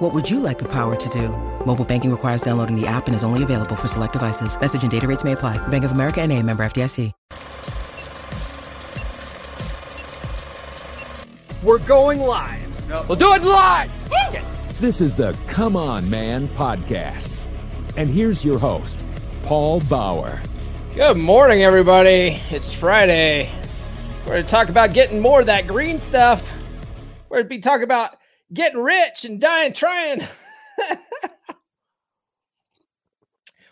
What would you like the power to do? Mobile banking requires downloading the app and is only available for select devices. Message and data rates may apply. Bank of America and a member FDIC. We're going live. We'll do it live. Okay. This is the Come On Man podcast. And here's your host, Paul Bauer. Good morning, everybody. It's Friday. We're going to talk about getting more of that green stuff. We're going to be talking about getting rich and dying trying.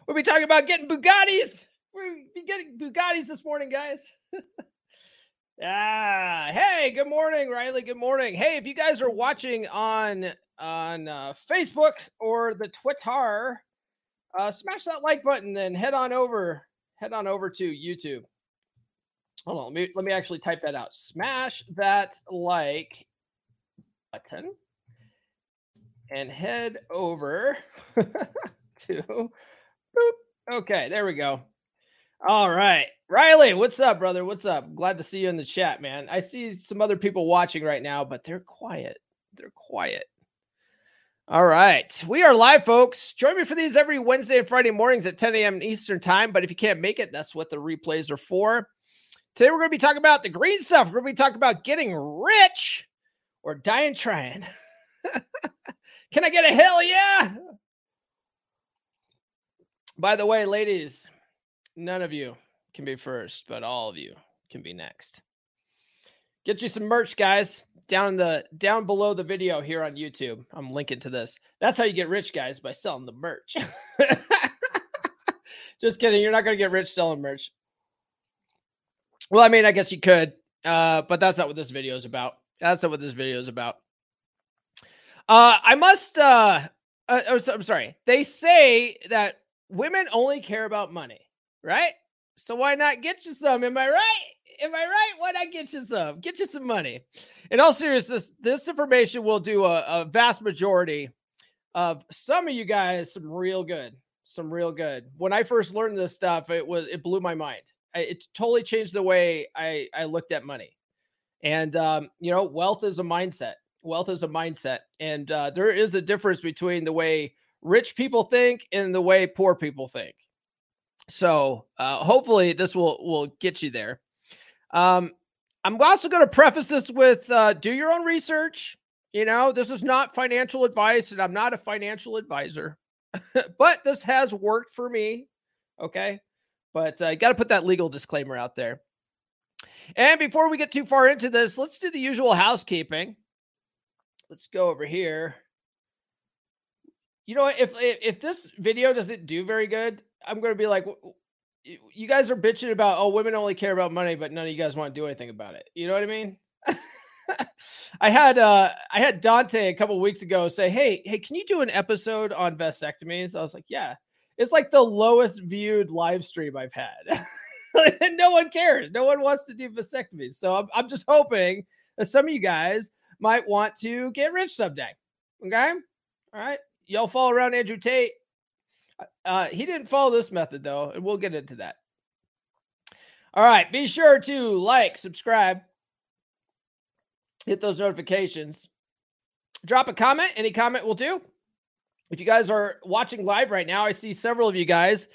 we'll be talking about getting Bugattis. We'll be getting Bugattis this morning, guys. ah, hey, good morning, Riley. Good morning. Hey, if you guys are watching on on uh, Facebook or the Twitter, uh, smash that like button, then head on over head on over to YouTube. Hold on, let me let me actually type that out. Smash that like button and head over to boop. Okay, there we go. All right. Riley, what's up, brother? What's up? Glad to see you in the chat, man. I see some other people watching right now, but they're quiet. They're quiet. All right. We are live, folks. Join me for these every Wednesday and Friday mornings at 10 a.m. Eastern Time. But if you can't make it, that's what the replays are for. Today, we're going to be talking about the green stuff. We're going to be talking about getting rich or dying trying. Can I get a hell yeah? By the way, ladies, none of you can be first, but all of you can be next. Get you some merch, guys. Down in the down below the video here on YouTube. I'm linking to this. That's how you get rich, guys, by selling the merch. Just kidding. You're not gonna get rich selling merch. Well, I mean, I guess you could, uh, but that's not what this video is about. That's not what this video is about. Uh, I must. Uh, uh, oh, I'm sorry. They say that women only care about money, right? So why not get you some? Am I right? Am I right? Why not get you some? Get you some money. In all seriousness, this information will do a, a vast majority of some of you guys some real good, some real good. When I first learned this stuff, it was it blew my mind. I, it totally changed the way I I looked at money. And um, you know, wealth is a mindset wealth is a mindset and uh, there is a difference between the way rich people think and the way poor people think. So uh, hopefully this will will get you there. Um, i'm also going to preface this with uh, do your own research. You know this is not financial advice and i'm not a financial advisor but this has worked for me okay? But i uh, got to put that legal disclaimer out there. And before we get too far into this let's do the usual housekeeping let's go over here. You know, what? if if this video doesn't do very good, I'm to be like, you guys are bitching about oh women only care about money, but none of you guys want to do anything about it. You know what I mean? I had uh I had Dante a couple weeks ago say, "Hey, hey, can you do an episode on vasectomies?" I was like, "Yeah." It's like the lowest viewed live stream I've had. and no one cares. No one wants to do vasectomies. So I'm, I'm just hoping that some of you guys might want to get rich someday. Okay. All right. Y'all follow around Andrew Tate. Uh, uh, he didn't follow this method though, and we'll get into that. All right. Be sure to like, subscribe, hit those notifications, drop a comment. Any comment will do. If you guys are watching live right now, I see several of you guys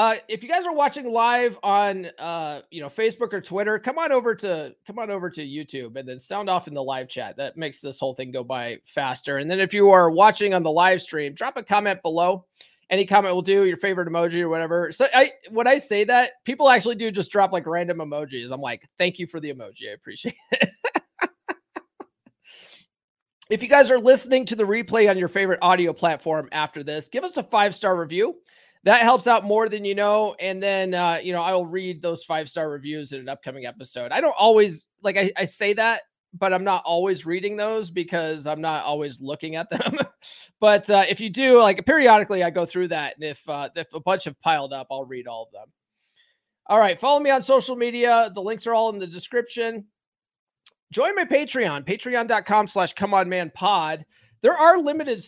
uh, if you guys are watching live on uh, you know Facebook or Twitter, come on over to come on over to YouTube and then sound off in the live chat. That makes this whole thing go by faster. And then if you are watching on the live stream, drop a comment below. Any comment will do. Your favorite emoji or whatever. So I when I say that, people actually do just drop like random emojis. I'm like, thank you for the emoji. I appreciate it. if you guys are listening to the replay on your favorite audio platform after this, give us a five star review that helps out more than you know. And then, uh, you know, I will read those five star reviews in an upcoming episode. I don't always like I, I say that, but I'm not always reading those because I'm not always looking at them. but uh, if you do, like periodically, I go through that, and if uh, if a bunch have piled up, I'll read all of them. All right, follow me on social media. The links are all in the description. Join my Patreon, patreon.com slash come on man pod. There are limited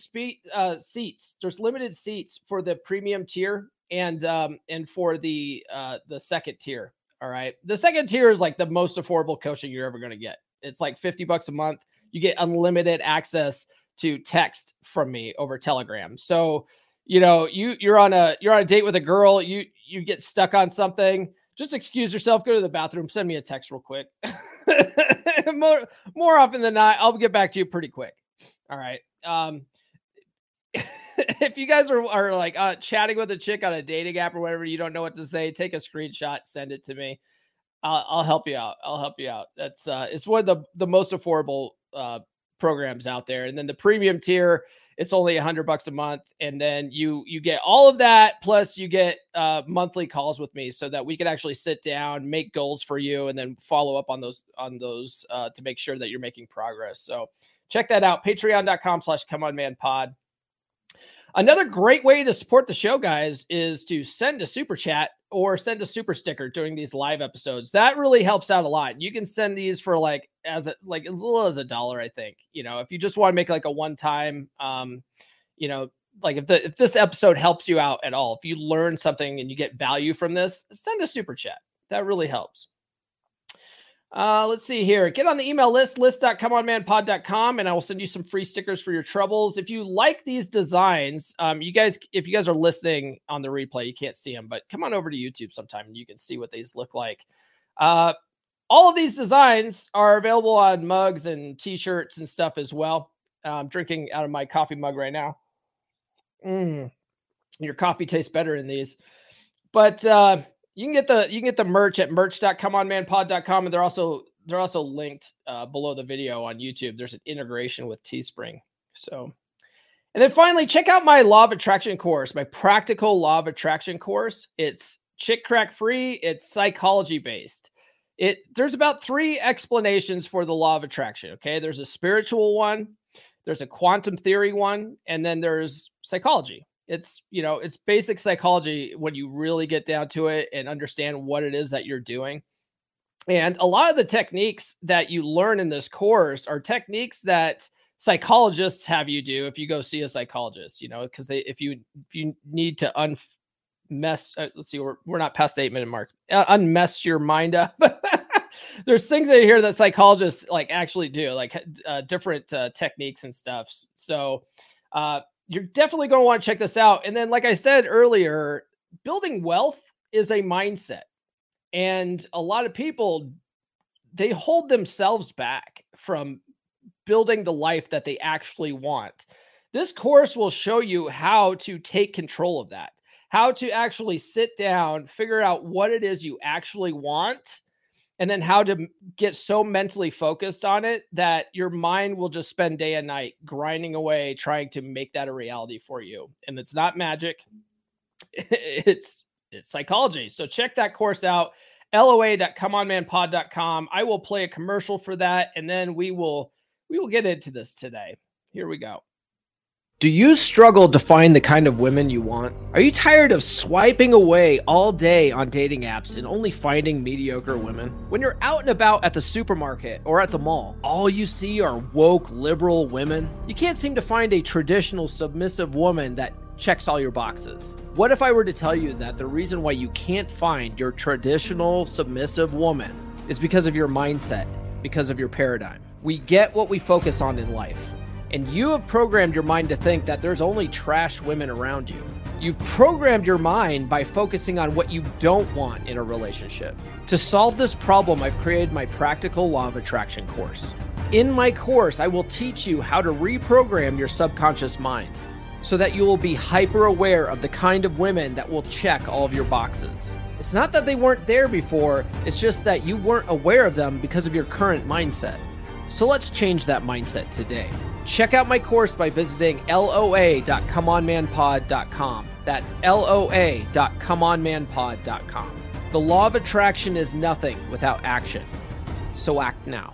uh, seats. There's limited seats for the premium tier and um, and for the uh, the second tier. All right. The second tier is like the most affordable coaching you're ever going to get. It's like 50 bucks a month. You get unlimited access to text from me over Telegram. So, you know, you you're on a you're on a date with a girl, you you get stuck on something, just excuse yourself, go to the bathroom, send me a text real quick. more more often than not, I'll get back to you pretty quick. All right. Um if you guys are, are like uh, chatting with a chick on a dating app or whatever, you don't know what to say, take a screenshot, send it to me. I'll, I'll help you out. I'll help you out. That's uh, it's one of the the most affordable uh, programs out there. And then the premium tier, it's only a hundred bucks a month, and then you you get all of that plus you get uh, monthly calls with me so that we can actually sit down, make goals for you, and then follow up on those on those uh, to make sure that you're making progress. So check that out. Patreon.com/slash Come On Man Pod. Another great way to support the show, guys, is to send a super chat or send a super sticker during these live episodes. That really helps out a lot. You can send these for like as a like as little as a dollar, I think. You know, if you just want to make like a one time um, you know, like if the if this episode helps you out at all, if you learn something and you get value from this, send a super chat. That really helps. Uh, let's see here. Get on the email list, list.comeonmanpod.com, and I will send you some free stickers for your troubles. If you like these designs, um, you guys, if you guys are listening on the replay, you can't see them, but come on over to YouTube sometime and you can see what these look like. Uh, all of these designs are available on mugs and t-shirts and stuff as well. Uh, I'm drinking out of my coffee mug right now. Mm, your coffee tastes better in these. But uh, you can get the you can get the merch at merch.comeonmanpod.com and they're also they're also linked uh, below the video on YouTube. There's an integration with Teespring. So and then finally, check out my law of attraction course, my practical law of attraction course. It's chick crack free, it's psychology based. It there's about three explanations for the law of attraction. Okay. There's a spiritual one, there's a quantum theory one, and then there's psychology it's you know it's basic psychology when you really get down to it and understand what it is that you're doing. And a lot of the techniques that you learn in this course are techniques that psychologists have you do if you go see a psychologist you know because they if you if you need to unmess uh, let's see we're, we're not past the eight minute mark uh, unmess your mind up. There's things in here that psychologists like actually do like uh, different uh, techniques and stuff so uh, you're definitely going to want to check this out. And then, like I said earlier, building wealth is a mindset. And a lot of people, they hold themselves back from building the life that they actually want. This course will show you how to take control of that, how to actually sit down, figure out what it is you actually want, and then how to get so mentally focused on it that your mind will just spend day and night grinding away trying to make that a reality for you and it's not magic. It's it's psychology. So check that course out loa.comeonmanpod.com i will play a commercial for that and then we will we will get into this today. Here we go do you struggle to find the kind of women you want? Are you tired of swiping away all day on dating apps and only finding mediocre women? When you're out and about at the supermarket or at the mall, all you see are woke liberal women? You can't seem to find a traditional submissive woman that checks all your boxes. What if I were to tell you that the reason why you can't find your traditional submissive woman is because of your mindset, because of your paradigm? We get what we focus on in life. And you have programmed your mind to think that there's only trash women around you. You've programmed your mind by focusing on what you don't want in a relationship. To solve this problem, I've created my Practical Law of Attraction course. In my course, I will teach you how to reprogram your subconscious mind so that you will be hyper aware of the kind of women that will check all of your boxes. It's not that they weren't there before, it's just that you weren't aware of them because of your current mindset. So let's change that mindset today. Check out my course by visiting loa.comeonmanpod.com. That's loa.comeonmanpod.com. The law of attraction is nothing without action. So act now.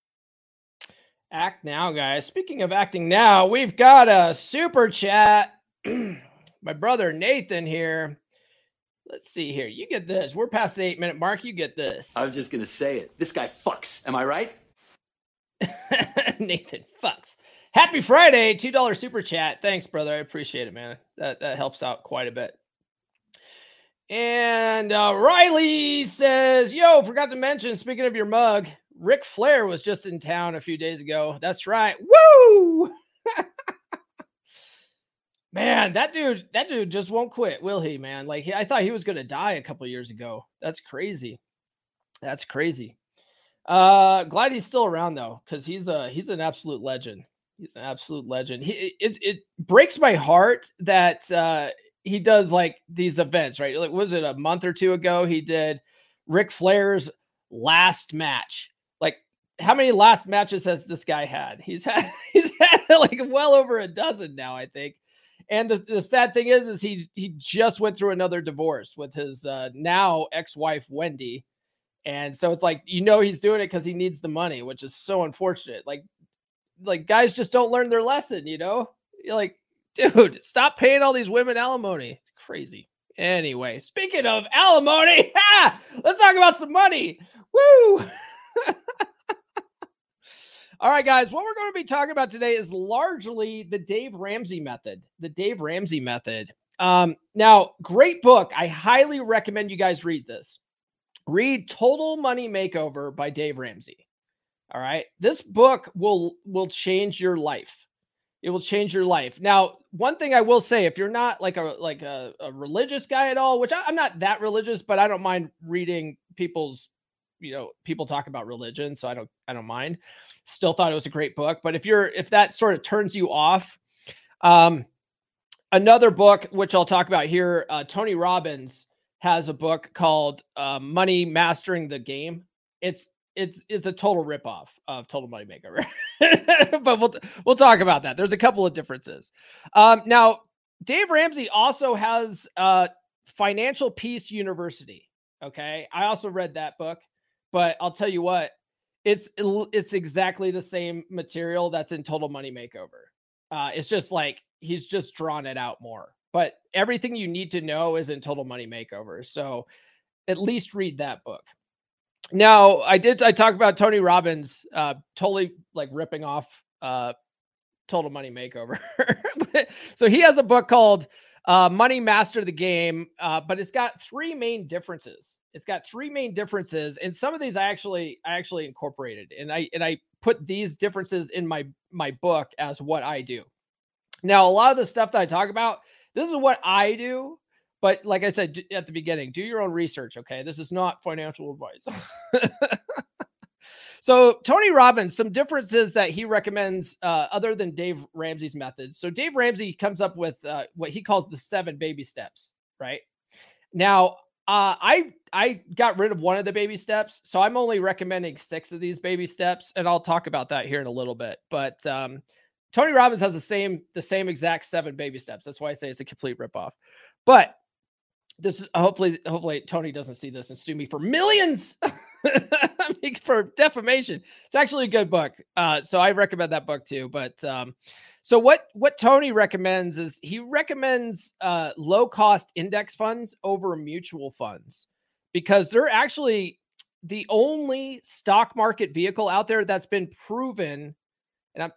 Act now, guys. Speaking of acting now, we've got a super chat. My brother Nathan here. Let's see here. You get this. We're past the eight minute mark. You get this. I was just going to say it. This guy fucks. Am I right? Nathan fucks. Happy Friday. $2 super chat. Thanks, brother. I appreciate it, man. That, that helps out quite a bit. And uh, Riley says, Yo, forgot to mention, speaking of your mug, Ric Flair was just in town a few days ago. That's right. Woo! man, that dude, that dude just won't quit, will he, man? Like I thought he was gonna die a couple years ago. That's crazy. That's crazy. Uh glad he's still around though, because he's a he's an absolute legend. He's an absolute legend. He it it breaks my heart that uh he does like these events, right? Like was it a month or two ago? He did Ric Flair's last match how many last matches has this guy had? He's had he's had like well over a dozen now, I think. And the, the sad thing is, is he's he just went through another divorce with his uh, now ex-wife Wendy, and so it's like you know he's doing it because he needs the money, which is so unfortunate. Like, like guys just don't learn their lesson, you know. You're like, dude, stop paying all these women alimony. It's crazy. Anyway, speaking of alimony, let's talk about some money. Woo! All right, guys, what we're going to be talking about today is largely the Dave Ramsey method. The Dave Ramsey method. Um, now, great book. I highly recommend you guys read this. Read Total Money Makeover by Dave Ramsey. All right. This book will will change your life. It will change your life. Now, one thing I will say, if you're not like a like a, a religious guy at all, which I, I'm not that religious, but I don't mind reading people's you know people talk about religion so i don't i don't mind. Still thought it was a great book but if you're if that sort of turns you off um another book which i'll talk about here uh, tony robbins has a book called uh, money mastering the game. It's it's it's a total ripoff of total money makeover but we'll we'll talk about that. There's a couple of differences. Um now dave ramsey also has uh financial peace university okay? I also read that book but I'll tell you what, it's it's exactly the same material that's in Total Money Makeover. Uh, it's just like he's just drawn it out more. But everything you need to know is in Total Money Makeover. So at least read that book. Now, I did I talk about Tony Robbins uh totally like ripping off uh Total Money Makeover. so he has a book called uh Money Master the Game, uh, but it's got three main differences. It's got three main differences, and some of these I actually I actually incorporated, and I and I put these differences in my my book as what I do. Now, a lot of the stuff that I talk about, this is what I do. But like I said at the beginning, do your own research. Okay, this is not financial advice. so Tony Robbins, some differences that he recommends uh, other than Dave Ramsey's methods. So Dave Ramsey comes up with uh, what he calls the seven baby steps. Right now, uh, I I got rid of one of the baby steps, so I'm only recommending six of these baby steps, and I'll talk about that here in a little bit. But um, Tony Robbins has the same the same exact seven baby steps. That's why I say it's a complete ripoff. But this is hopefully hopefully Tony doesn't see this and sue me for millions for defamation. It's actually a good book, uh, so I recommend that book too. But um, so what what Tony recommends is he recommends uh, low cost index funds over mutual funds because they're actually the only stock market vehicle out there that's been proven and I'm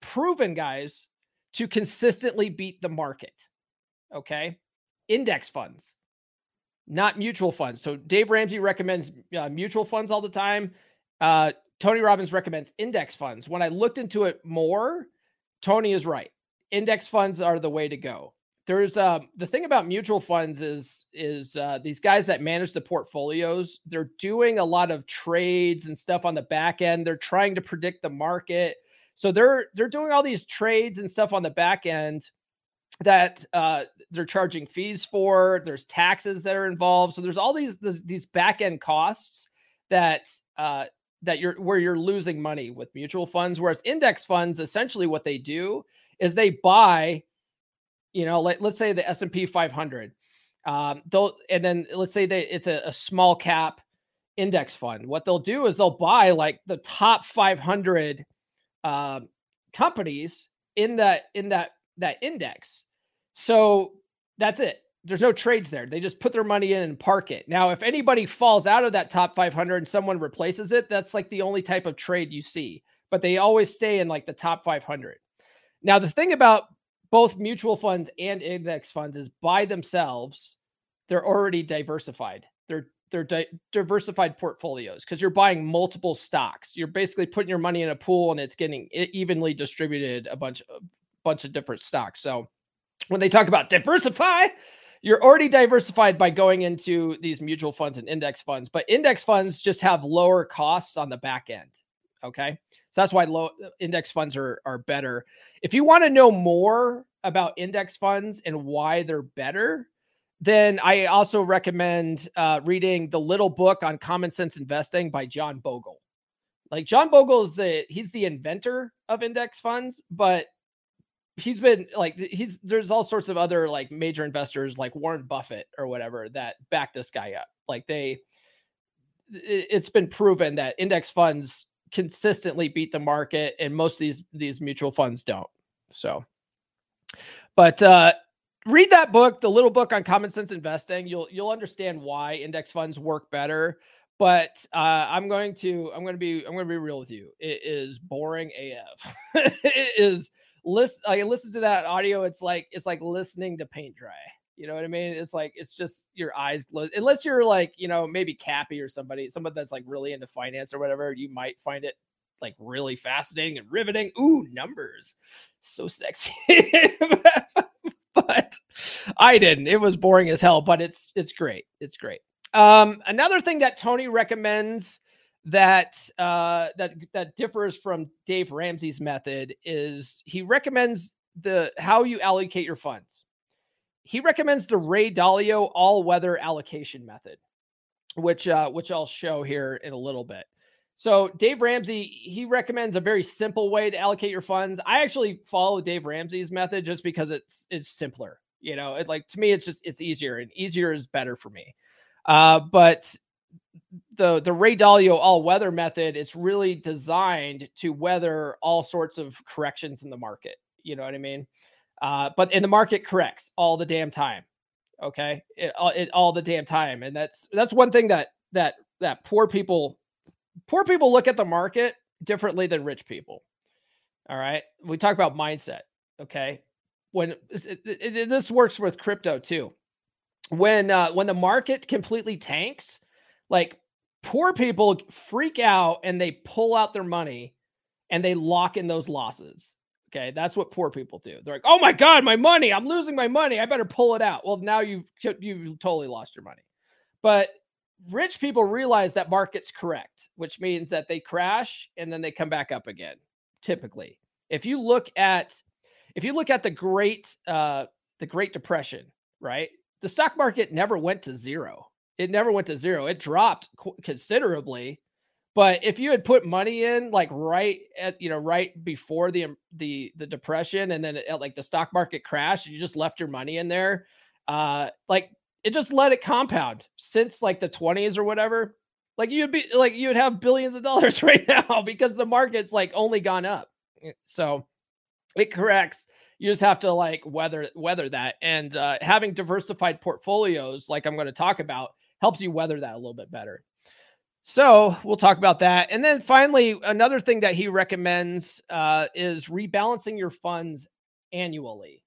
proven guys to consistently beat the market. Okay? Index funds, not mutual funds. So Dave Ramsey recommends uh, mutual funds all the time. Uh, Tony Robbins recommends index funds. When I looked into it more, Tony is right. Index funds are the way to go. There's uh, the thing about mutual funds is is uh, these guys that manage the portfolios they're doing a lot of trades and stuff on the back end. They're trying to predict the market. So they're they're doing all these trades and stuff on the back end that uh, they're charging fees for. There's taxes that are involved. So there's all these these, these back end costs that uh, that you're where you're losing money with mutual funds. Whereas index funds essentially what they do is they buy you know, let, let's say the S&P 500. Um, they'll and then let's say that it's a, a small cap index fund. What they'll do is they'll buy like the top 500 uh, companies in that in that that index. So that's it. There's no trades there. They just put their money in and park it. Now, if anybody falls out of that top 500 and someone replaces it, that's like the only type of trade you see. But they always stay in like the top 500. Now, the thing about both mutual funds and index funds is by themselves they're already diversified. They're they're di- diversified portfolios because you're buying multiple stocks. You're basically putting your money in a pool and it's getting evenly distributed a bunch of bunch of different stocks. So when they talk about diversify you're already diversified by going into these mutual funds and index funds but index funds just have lower costs on the back end Okay. So that's why low index funds are, are better. If you want to know more about index funds and why they're better, then I also recommend uh, reading the little book on common sense investing by John Bogle. Like John Bogle is the he's the inventor of index funds, but he's been like he's there's all sorts of other like major investors like Warren Buffett or whatever that back this guy up. Like they it's been proven that index funds consistently beat the market, and most of these these mutual funds don't. So, but uh, read that book, the little book on common sense investing. You'll you'll understand why index funds work better. But uh, I'm going to I'm going to be I'm going to be real with you. It is boring AF. it is list. I listen to that audio. It's like it's like listening to paint dry. You know what I mean? It's like it's just your eyes closed. Unless you're like, you know, maybe Cappy or somebody, somebody that's like really into finance or whatever, you might find it like really fascinating and riveting. Ooh, numbers. So sexy. but I didn't. It was boring as hell, but it's it's great. It's great. Um, another thing that Tony recommends that uh, that that differs from Dave Ramsey's method is he recommends the how you allocate your funds he recommends the Ray Dalio all weather allocation method, which uh, which I'll show here in a little bit. So Dave Ramsey he recommends a very simple way to allocate your funds. I actually follow Dave Ramsey's method just because it's it's simpler. You know, it like to me it's just it's easier and easier is better for me. Uh, but the the Ray Dalio all weather method is really designed to weather all sorts of corrections in the market. You know what I mean? Uh, but in the market corrects all the damn time. Okay, it, it all the damn time, and that's that's one thing that that that poor people poor people look at the market differently than rich people. All right, we talk about mindset. Okay, when it, this works with crypto too. When uh, when the market completely tanks, like poor people freak out and they pull out their money and they lock in those losses Okay, that's what poor people do. They're like, "Oh my god, my money! I'm losing my money. I better pull it out." Well, now you've you've totally lost your money. But rich people realize that market's correct, which means that they crash and then they come back up again. Typically, if you look at if you look at the great uh, the Great Depression, right? The stock market never went to zero. It never went to zero. It dropped considerably but if you had put money in like right at you know right before the the the depression and then it, like the stock market crashed, and you just left your money in there, uh, like it just let it compound since like the 20s or whatever. Like you'd be like you'd have billions of dollars right now because the market's like only gone up. Eh, so it corrects. You just have to like weather weather that, and uh, having diversified portfolios, like I'm going to talk about, helps you weather that a little bit better. So we'll talk about that. And then finally, another thing that he recommends uh, is rebalancing your funds annually.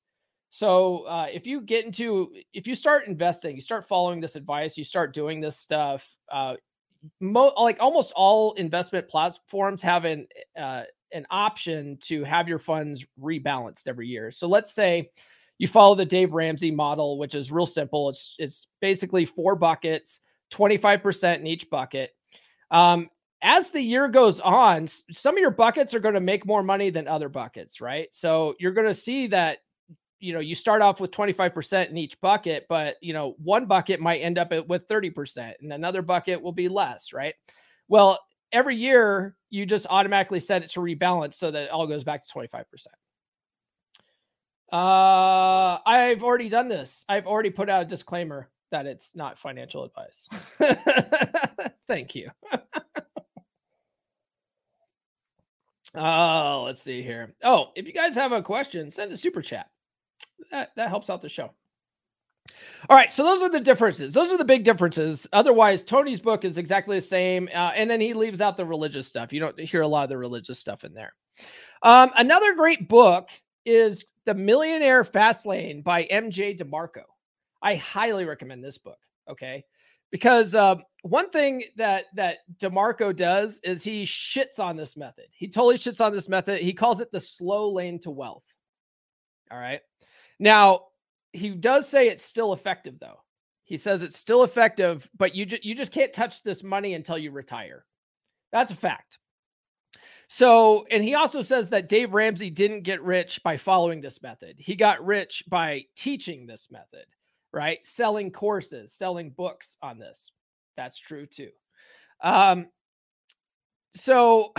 So uh, if you get into, if you start investing, you start following this advice, you start doing this stuff. Uh, mo- like almost all investment platforms have an uh, an option to have your funds rebalanced every year. So let's say you follow the Dave Ramsey model, which is real simple. It's it's basically four buckets, 25% in each bucket. Um, as the year goes on, some of your buckets are going to make more money than other buckets, right? So you're going to see that you know you start off with 25% in each bucket but you know one bucket might end up with 30% and another bucket will be less right? Well every year you just automatically set it to rebalance so that it all goes back to 25% uh i've already done this. I've already put out a disclaimer that it's not financial advice thank you Oh, let's see here. Oh, if you guys have a question, send a super chat. That that helps out the show. All right, so those are the differences. Those are the big differences. Otherwise, Tony's book is exactly the same, uh, and then he leaves out the religious stuff. You don't hear a lot of the religious stuff in there. Um, another great book is The Millionaire Fast Lane by MJ DeMarco. I highly recommend this book. Okay, because um, one thing that that DeMarco does is he shits on this method. He totally shits on this method. He calls it the slow lane to wealth. All right. Now, he does say it's still effective though. He says it's still effective, but you just you just can't touch this money until you retire. That's a fact. So, and he also says that Dave Ramsey didn't get rich by following this method. He got rich by teaching this method, right? Selling courses, selling books on this. That's true too. Um, so,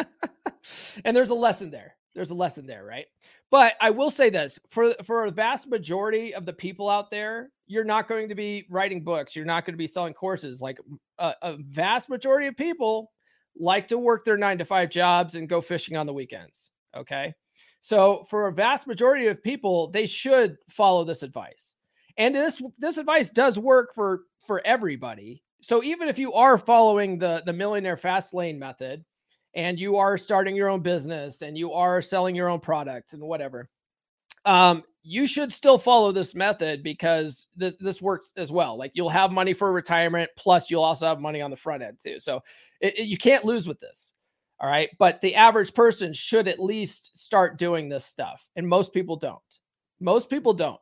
and there's a lesson there. There's a lesson there, right? But I will say this for for a vast majority of the people out there, you're not going to be writing books. You're not going to be selling courses. Like a, a vast majority of people like to work their nine to five jobs and go fishing on the weekends. Okay. So for a vast majority of people, they should follow this advice. And this this advice does work for for everybody. So even if you are following the the millionaire fast lane method and you are starting your own business and you are selling your own products and whatever, um, you should still follow this method because this this works as well. Like you'll have money for retirement, plus you'll also have money on the front end too. So it, it, you can't lose with this. All right, but the average person should at least start doing this stuff, and most people don't. Most people don't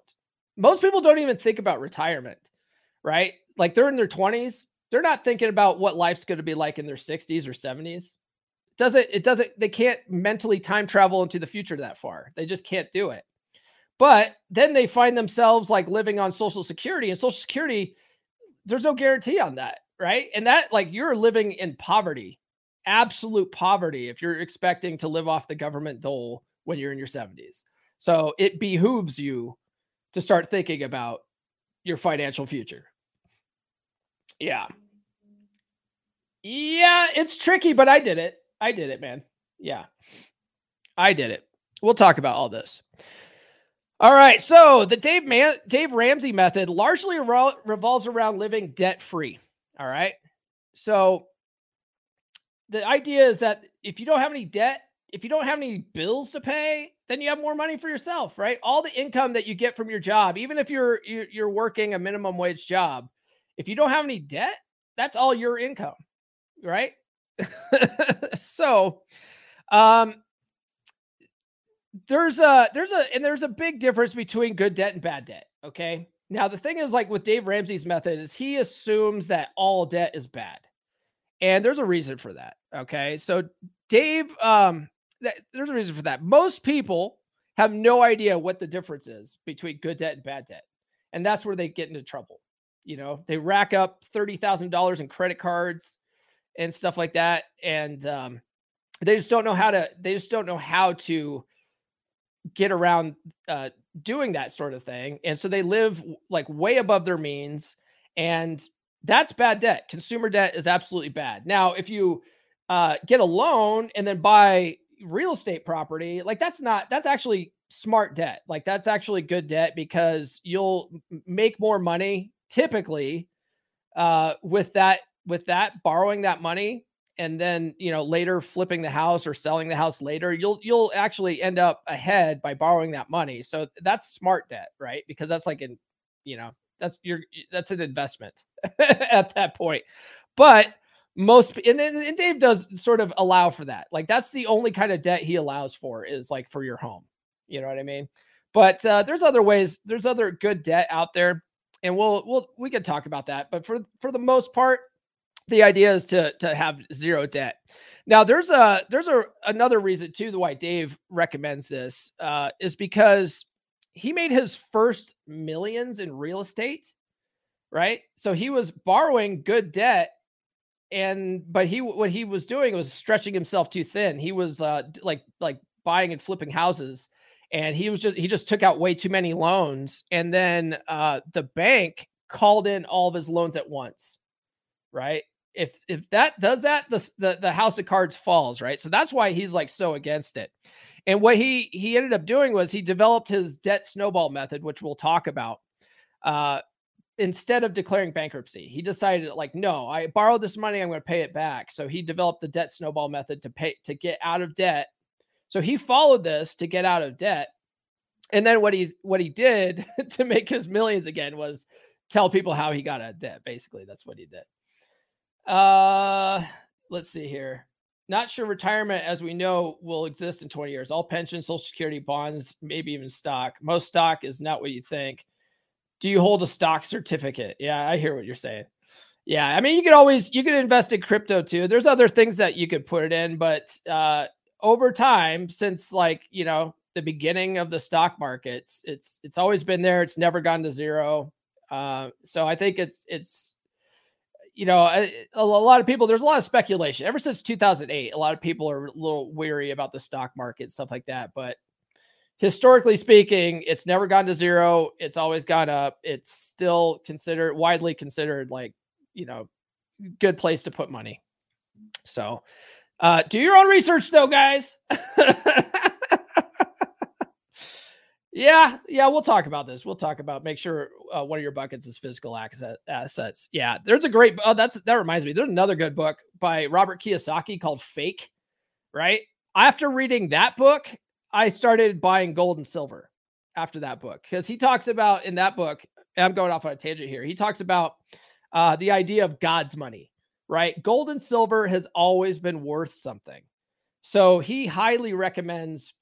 most people don't even think about retirement, right? Like they're in their 20s, they're not thinking about what life's going to be like in their 60s or 70s. It doesn't it doesn't they can't mentally time travel into the future that far. They just can't do it. But then they find themselves like living on social security and social security there's no guarantee on that, right? And that like you're living in poverty, absolute poverty if you're expecting to live off the government dole when you're in your 70s. So it behooves you to start thinking about your financial future. Yeah. Yeah, it's tricky, but I did it. I did it, man. Yeah. I did it. We'll talk about all this. All right. So, the Dave Man- Dave Ramsey method largely re- revolves around living debt free. All right. So, the idea is that if you don't have any debt, if you don't have any bills to pay, then you have more money for yourself, right? All the income that you get from your job, even if you're you're working a minimum wage job, if you don't have any debt, that's all your income, right? so, um there's a there's a and there's a big difference between good debt and bad debt, okay? Now, the thing is like with Dave Ramsey's method is he assumes that all debt is bad. And there's a reason for that, okay? So Dave um that, there's a reason for that. Most people have no idea what the difference is between good debt and bad debt. And that's where they get into trouble. You know, they rack up $30,000 in credit cards and stuff like that. And um, they just don't know how to, they just don't know how to get around uh, doing that sort of thing. And so they live like way above their means. And that's bad debt. Consumer debt is absolutely bad. Now, if you uh, get a loan and then buy real estate property, like that's not that's actually smart debt. Like that's actually good debt because you'll make more money typically uh with that with that borrowing that money and then you know later flipping the house or selling the house later you'll you'll actually end up ahead by borrowing that money so that's smart debt right because that's like an you know that's your that's an investment at that point but most and, and Dave does sort of allow for that. Like that's the only kind of debt he allows for is like for your home. You know what I mean? But uh, there's other ways. There's other good debt out there, and we'll we'll we can talk about that. But for for the most part, the idea is to to have zero debt. Now there's a there's a another reason too the why Dave recommends this uh, is because he made his first millions in real estate, right? So he was borrowing good debt and but he what he was doing was stretching himself too thin. He was uh like like buying and flipping houses and he was just he just took out way too many loans and then uh the bank called in all of his loans at once. Right? If if that does that the the, the house of cards falls, right? So that's why he's like so against it. And what he he ended up doing was he developed his debt snowball method, which we'll talk about. Uh, instead of declaring bankruptcy, he decided like, no, I borrowed this money, I'm going to pay it back. So he developed the debt snowball method to pay to get out of debt. So he followed this to get out of debt. And then what he's what he did to make his millions again was tell people how he got out of debt. Basically, that's what he did. Uh let's see here. Not sure retirement, as we know, will exist in 20 years. All pensions, social security, bonds, maybe even stock. Most stock is not what you think. Do you hold a stock certificate? Yeah, I hear what you're saying. Yeah, I mean, you could always you could invest in crypto too. There's other things that you could put it in, but uh, over time, since like you know the beginning of the stock markets, it's it's always been there. It's never gone to zero. Uh, so I think it's it's you know, a, a, lot of people, there's a lot of speculation ever since 2008. A lot of people are a little weary about the stock market, stuff like that. But historically speaking, it's never gone to zero. It's always gone up. It's still considered widely considered like, you know, good place to put money. So, uh, do your own research though, guys. Yeah, yeah, we'll talk about this. We'll talk about make sure uh, one of your buckets is physical asset, assets. Yeah, there's a great. Oh, that's that reminds me. There's another good book by Robert Kiyosaki called Fake. Right after reading that book, I started buying gold and silver. After that book, because he talks about in that book, I'm going off on a tangent here. He talks about uh, the idea of God's money. Right, gold and silver has always been worth something. So he highly recommends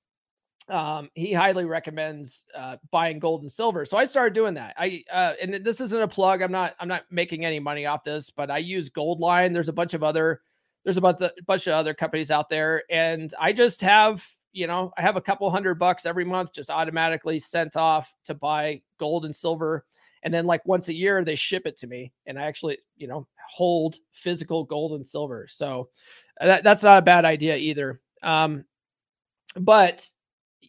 um, he highly recommends uh, buying gold and silver. So I started doing that. I uh, and this isn't a plug. I'm not I'm not making any money off this, but I use Goldline. There's a bunch of other there's a bunch of other companies out there, and I just have you know I have a couple hundred bucks every month just automatically sent off to buy gold and silver, and then like once a year they ship it to me, and I actually you know hold physical gold and silver. So that, that's not a bad idea either. Um, but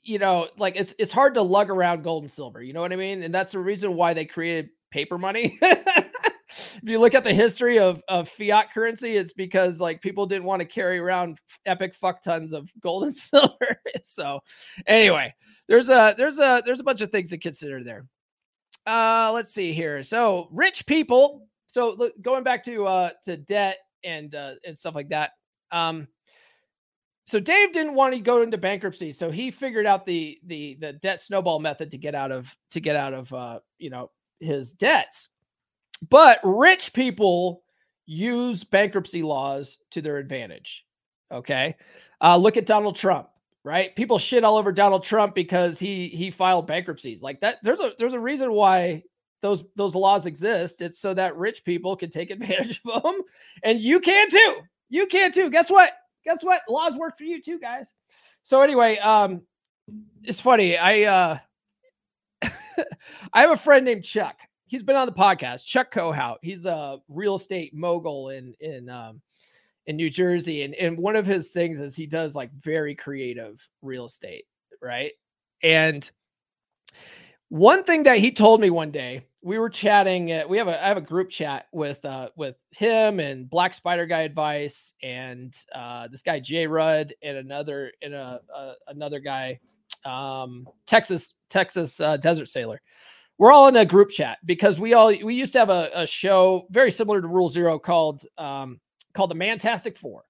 you know, like it's it's hard to lug around gold and silver. You know what I mean? And that's the reason why they created paper money. if you look at the history of, of fiat currency, it's because like people didn't want to carry around epic fuck tons of gold and silver. so anyway, there's a there's a there's a bunch of things to consider there. Uh let's see here. So rich people. So look, going back to uh to debt and uh and stuff like that. Um so Dave didn't want to go into bankruptcy, so he figured out the the the debt snowball method to get out of to get out of uh, you know his debts. But rich people use bankruptcy laws to their advantage. Okay, uh, look at Donald Trump. Right, people shit all over Donald Trump because he he filed bankruptcies like that. There's a there's a reason why those those laws exist. It's so that rich people can take advantage of them, and you can too. You can too. Guess what? guess what? Laws work for you too, guys. So anyway, um, it's funny. I uh, I have a friend named Chuck. He's been on the podcast. Chuck Kohout. He's a real estate mogul in in um, in New Jersey, and and one of his things is he does like very creative real estate, right? And one thing that he told me one day we were chatting. Uh, we have a I have a group chat with uh with him and Black Spider Guy Advice and uh this guy Jay Rudd and another and a, a another guy um Texas Texas uh, Desert Sailor. We're all in a group chat because we all we used to have a, a show very similar to Rule Zero called um called the Mantastic Four.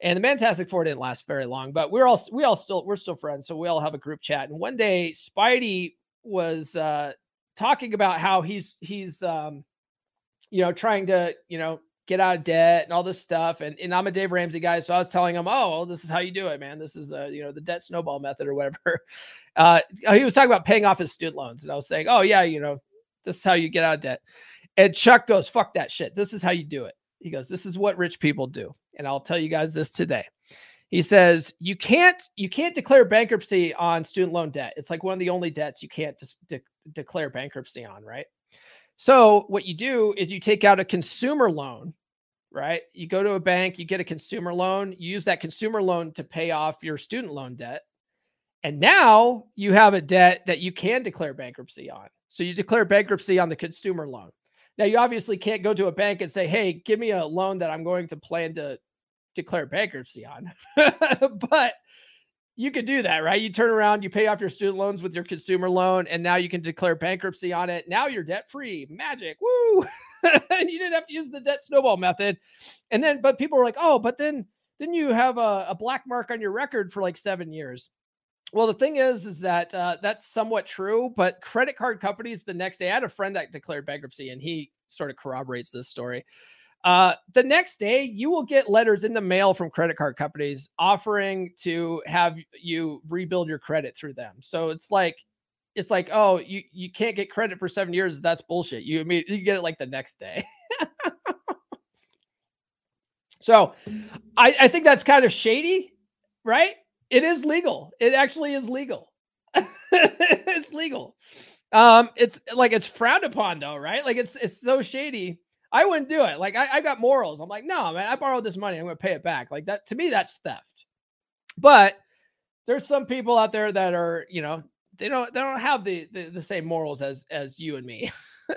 And the Mantastic Four didn't last very long, but we're all we all still we're still friends, so we all have a group chat. And one day Spidey was uh talking about how he's he's um you know trying to you know get out of debt and all this stuff. And, and I'm a Dave Ramsey guy. So I was telling him, oh, this is how you do it, man. This is, uh, you know, the debt snowball method or whatever. Uh, he was talking about paying off his student loans. And I was saying, oh, yeah, you know, this is how you get out of debt. And Chuck goes, fuck that shit. This is how you do it. He goes, this is what rich people do. And I'll tell you guys this today. He says you can't you can't declare bankruptcy on student loan debt. It's like one of the only debts you can't just de- declare bankruptcy on, right? So what you do is you take out a consumer loan, right? You go to a bank, you get a consumer loan, you use that consumer loan to pay off your student loan debt. And now you have a debt that you can declare bankruptcy on. So you declare bankruptcy on the consumer loan. Now you obviously can't go to a bank and say, "Hey, give me a loan that I'm going to plan to declare bankruptcy on." but you could do that, right? You turn around, you pay off your student loans with your consumer loan, and now you can declare bankruptcy on it. Now you're debt free. Magic. Woo. and you didn't have to use the debt snowball method. And then, but people were like, oh, but then didn't you have a, a black mark on your record for like seven years? Well, the thing is, is that uh, that's somewhat true, but credit card companies the next day, I had a friend that declared bankruptcy and he sort of corroborates this story. Uh, the next day, you will get letters in the mail from credit card companies offering to have you rebuild your credit through them. So it's like, it's like, oh, you you can't get credit for seven years. That's bullshit. You mean you get it like the next day. so, I I think that's kind of shady, right? It is legal. It actually is legal. it's legal. Um, it's like it's frowned upon though, right? Like it's it's so shady I wouldn't do it. Like I, I got morals. I'm like, no, man, I borrowed this money. I'm going to pay it back. Like that to me, that's theft. But there's some people out there that are, you know, they don't they don't have the the, the same morals as as you and me.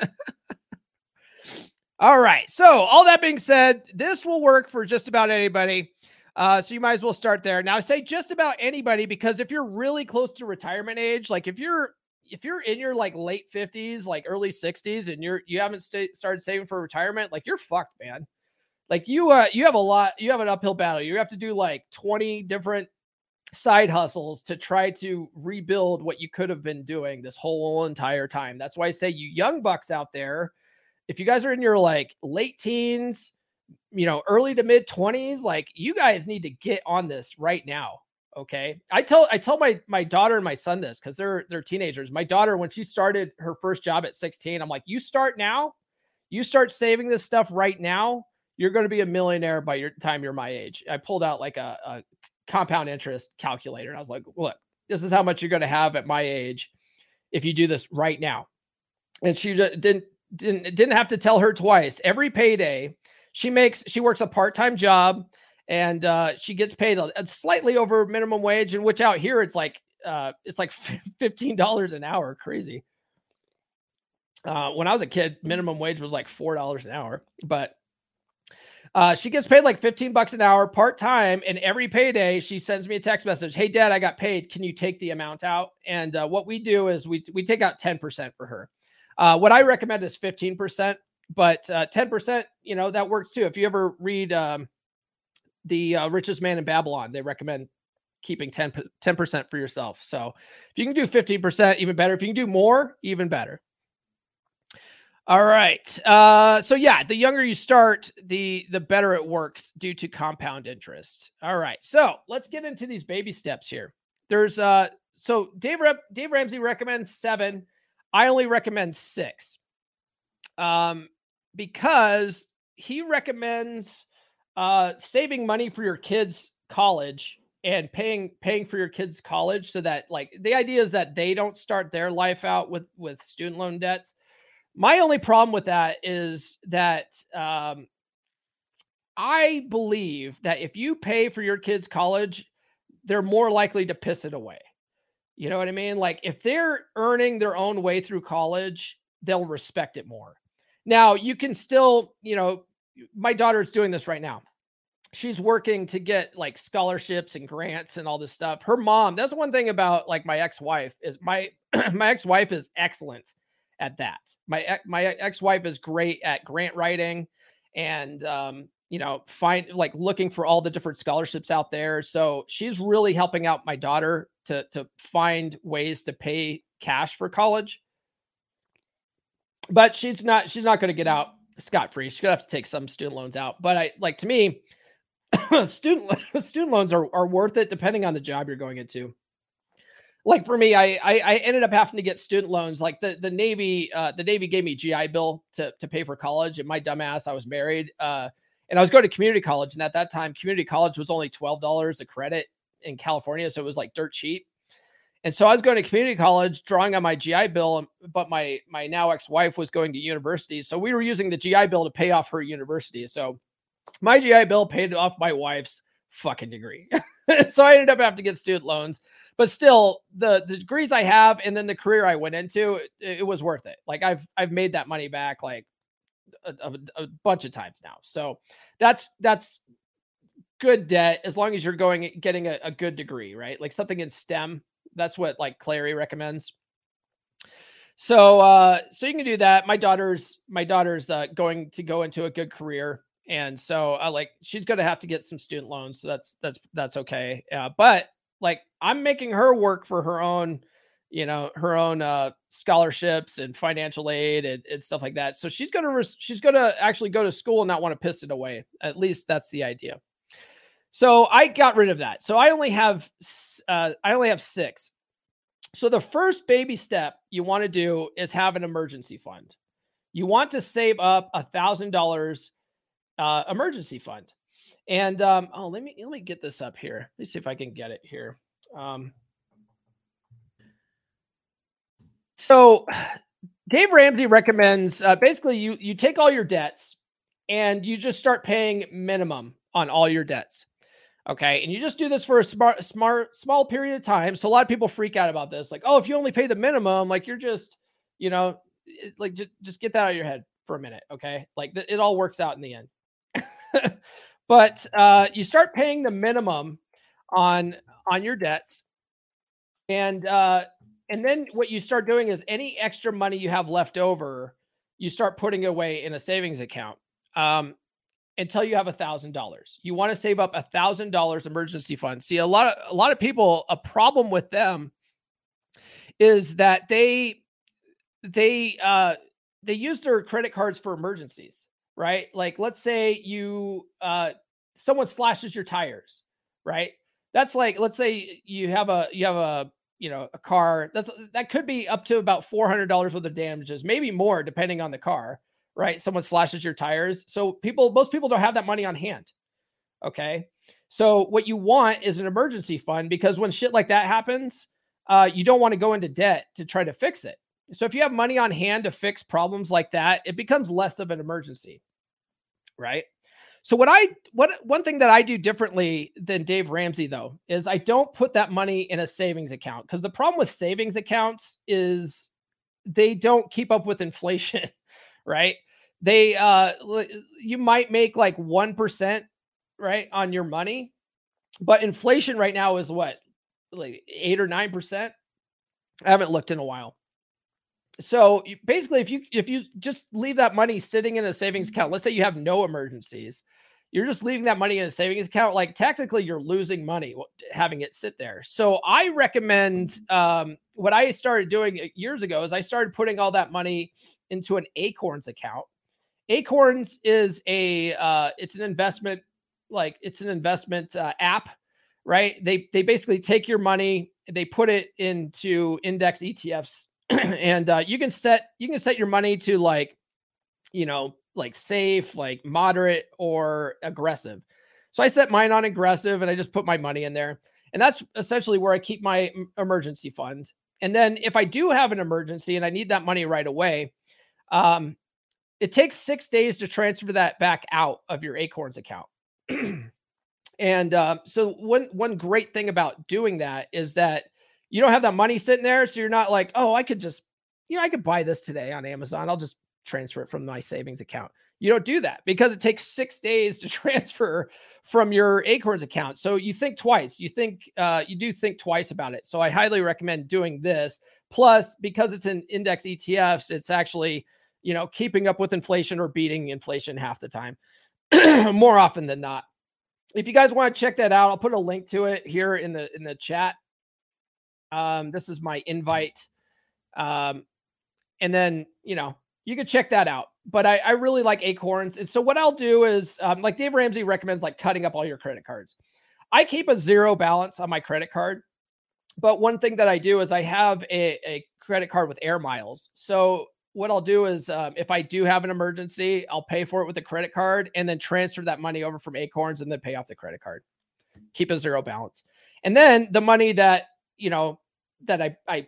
all right. So all that being said, this will work for just about anybody. Uh, so you might as well start there. Now I say just about anybody because if you're really close to retirement age, like if you're if you're in your like late 50s, like early 60s, and you're you haven't st- started saving for retirement, like you're fucked, man. Like you uh you have a lot, you have an uphill battle. You have to do like 20 different side hustles to try to rebuild what you could have been doing this whole entire time. That's why I say you young bucks out there, if you guys are in your like late teens, you know, early to mid 20s, like you guys need to get on this right now. Okay. I tell I tell my my daughter and my son this because they're they're teenagers. My daughter, when she started her first job at 16, I'm like, you start now, you start saving this stuff right now, you're going to be a millionaire by your time you're my age. I pulled out like a, a compound interest calculator and I was like, look, this is how much you're going to have at my age if you do this right now. And she didn't didn't didn't have to tell her twice. Every payday, she makes she works a part-time job and uh, she gets paid a, a slightly over minimum wage, and which out here it's like uh, it's like fifteen dollars an hour, crazy. Uh, when I was a kid, minimum wage was like four dollars an hour, but uh, she gets paid like 15 bucks an hour part time. And every payday, she sends me a text message Hey, dad, I got paid. Can you take the amount out? And uh, what we do is we, we take out 10% for her. Uh, what I recommend is 15%, but 10%, uh, you know, that works too. If you ever read um, the uh, richest man in Babylon. They recommend keeping 10 percent for yourself. So if you can do 15%, even better. If you can do more, even better. All right. Uh, so yeah, the younger you start, the the better it works due to compound interest. All right. So let's get into these baby steps here. There's uh so Dave Rep, Dave Ramsey recommends seven. I only recommend six. Um, because he recommends uh, saving money for your kids' college and paying paying for your kids' college so that like the idea is that they don't start their life out with with student loan debts. My only problem with that is that um, I believe that if you pay for your kids' college, they're more likely to piss it away. You know what I mean? Like if they're earning their own way through college, they'll respect it more. Now, you can still, you know, my daughter's doing this right now she's working to get like scholarships and grants and all this stuff. Her mom, that's one thing about like my ex-wife is my my ex-wife is excellent at that. My my ex-wife is great at grant writing and um you know find like looking for all the different scholarships out there. So she's really helping out my daughter to to find ways to pay cash for college. But she's not she's not going to get out scot free. She's gonna have to take some student loans out, but I like to me, student student loans are are worth it depending on the job you're going into. Like for me, I, I I, ended up having to get student loans. Like the the Navy, uh, the Navy gave me GI Bill to to pay for college, and my dumbass, I was married, uh, and I was going to community college, and at that time, community college was only twelve dollars a credit in California, so it was like dirt cheap. And so I was going to community college, drawing on my GI Bill, but my my now ex wife was going to university, so we were using the GI Bill to pay off her university. So my GI Bill paid off my wife's fucking degree. so I ended up having to get student loans, but still, the the degrees I have and then the career I went into, it, it was worth it. Like I've I've made that money back like a, a, a bunch of times now. So that's that's good debt as long as you're going getting a, a good degree, right? Like something in STEM that's what like Clarey recommends. So uh so you can do that. My daughter's my daughter's uh going to go into a good career. And so uh, like she's gonna have to get some student loans. So that's that's that's okay. Uh, but like I'm making her work for her own, you know, her own uh scholarships and financial aid and, and stuff like that. So she's gonna res- she's gonna actually go to school and not want to piss it away. At least that's the idea. So I got rid of that. So I only have uh, I only have six. So the first baby step you want to do is have an emergency fund. You want to save up a thousand uh, emergency fund. And um, oh, let me let me get this up here. Let me see if I can get it here. Um, so Dave Ramsey recommends uh, basically you you take all your debts and you just start paying minimum on all your debts. Okay. And you just do this for a smart, smart, small period of time. So a lot of people freak out about this. Like, oh, if you only pay the minimum, like you're just, you know, like just, just get that out of your head for a minute. Okay. Like th- it all works out in the end. but uh, you start paying the minimum on on your debts. And uh, and then what you start doing is any extra money you have left over, you start putting away in a savings account. Um, until you have a thousand dollars. You want to save up a thousand dollars emergency fund. See, a lot of a lot of people, a problem with them is that they they uh they use their credit cards for emergencies, right? Like let's say you uh someone slashes your tires, right? That's like let's say you have a you have a you know a car that's that could be up to about $400 worth of damages, maybe more depending on the car right? Someone slashes your tires. So people, most people don't have that money on hand. Okay. So what you want is an emergency fund because when shit like that happens, uh, you don't want to go into debt to try to fix it. So if you have money on hand to fix problems like that, it becomes less of an emergency. Right. So what I what one thing that I do differently than Dave Ramsey though is I don't put that money in a savings account because the problem with savings accounts is they don't keep up with inflation, right? they uh you might make like 1% right on your money but inflation right now is what like 8 or 9% i haven't looked in a while so basically if you if you just leave that money sitting in a savings account let's say you have no emergencies you're just leaving that money in a savings account like technically you're losing money having it sit there. So i recommend um, what i started doing uh, years ago is i started putting all that money into an acorns account. Acorns is a uh, it's an investment like it's an investment uh, app, right? They they basically take your money, they put it into index ETFs, and uh, you can set you can set your money to like, you know, like safe, like moderate, or aggressive. So I set mine on aggressive, and I just put my money in there, and that's essentially where I keep my emergency fund. And then if I do have an emergency and I need that money right away, um, it takes six days to transfer that back out of your Acorns account. and uh, so one one great thing about doing that is that you don't have that money sitting there, so you're not like, oh, I could just, you know, I could buy this today on Amazon. I'll just transfer it from my savings account. You don't do that because it takes six days to transfer from your Acorns account. So you think twice. You think uh, you do think twice about it. So I highly recommend doing this. Plus, because it's an index ETFs, it's actually you know, keeping up with inflation or beating inflation half the time, more often than not. If you guys want to check that out, I'll put a link to it here in the in the chat. Um, this is my invite. Um, and then you know you can check that out. but I, I really like Acorns. And so what I'll do is, um, like Dave Ramsey recommends, like cutting up all your credit cards. I keep a zero balance on my credit card, but one thing that I do is I have a, a credit card with air miles. So what I'll do is, um, if I do have an emergency, I'll pay for it with a credit card and then transfer that money over from Acorns and then pay off the credit card. Keep a zero balance, and then the money that you know that I I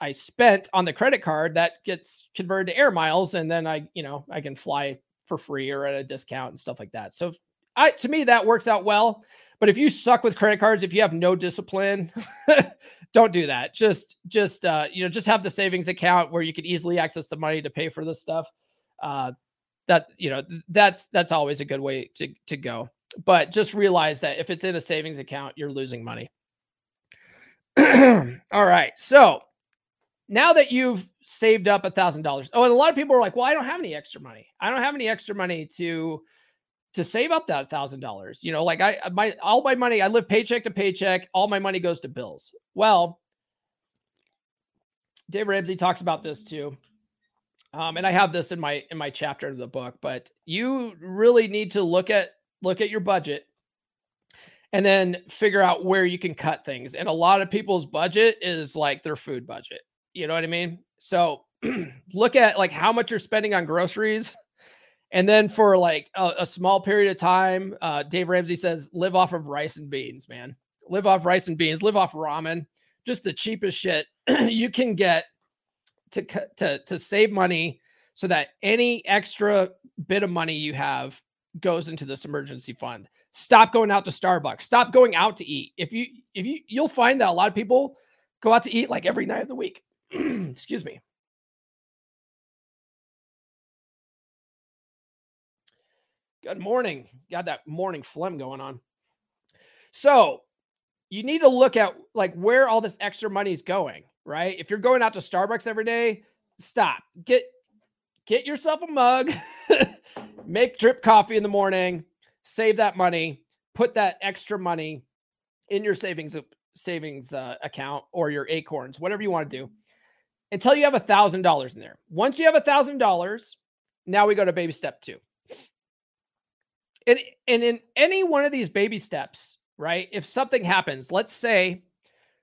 I spent on the credit card that gets converted to air miles, and then I, you know, I can fly for free or at a discount and stuff like that. So, I to me that works out well. But if you suck with credit cards, if you have no discipline, don't do that. Just, just, uh, you know, just have the savings account where you can easily access the money to pay for this stuff. Uh, that you know, that's that's always a good way to to go. But just realize that if it's in a savings account, you're losing money. All right, so now that you've saved up a thousand dollars oh and a lot of people are like well i don't have any extra money. I don't have any extra money to to save up that thousand dollars. You know like i my all my money i live paycheck to paycheck. All my money goes to bills. Well dave ramsey talks about this too. Um, and i have this in my in my chapter of the book but you really need to look at look at your budget and then figure out where you can cut things and a lot of people's budget is like their food budget you know what I mean? So look at like how much you're spending on groceries. And then for like a, a small period of time, uh, Dave Ramsey says, live off of rice and beans, man. Live off rice and beans, live off ramen, just the cheapest shit you can get to, to, to save money so that any extra bit of money you have goes into this emergency fund. Stop going out to Starbucks. Stop going out to eat. If you if you you'll find that a lot of people go out to eat like every night of the week. Excuse me. Good morning. Got that morning phlegm going on. So, you need to look at like where all this extra money is going, right? If you're going out to Starbucks every day, stop. Get get yourself a mug, make drip coffee in the morning, save that money, put that extra money in your savings savings uh, account or your acorns, whatever you want to do until you have a thousand dollars in there. Once you have a thousand dollars, now we go to baby step two. And, and in any one of these baby steps, right? If something happens, let's say,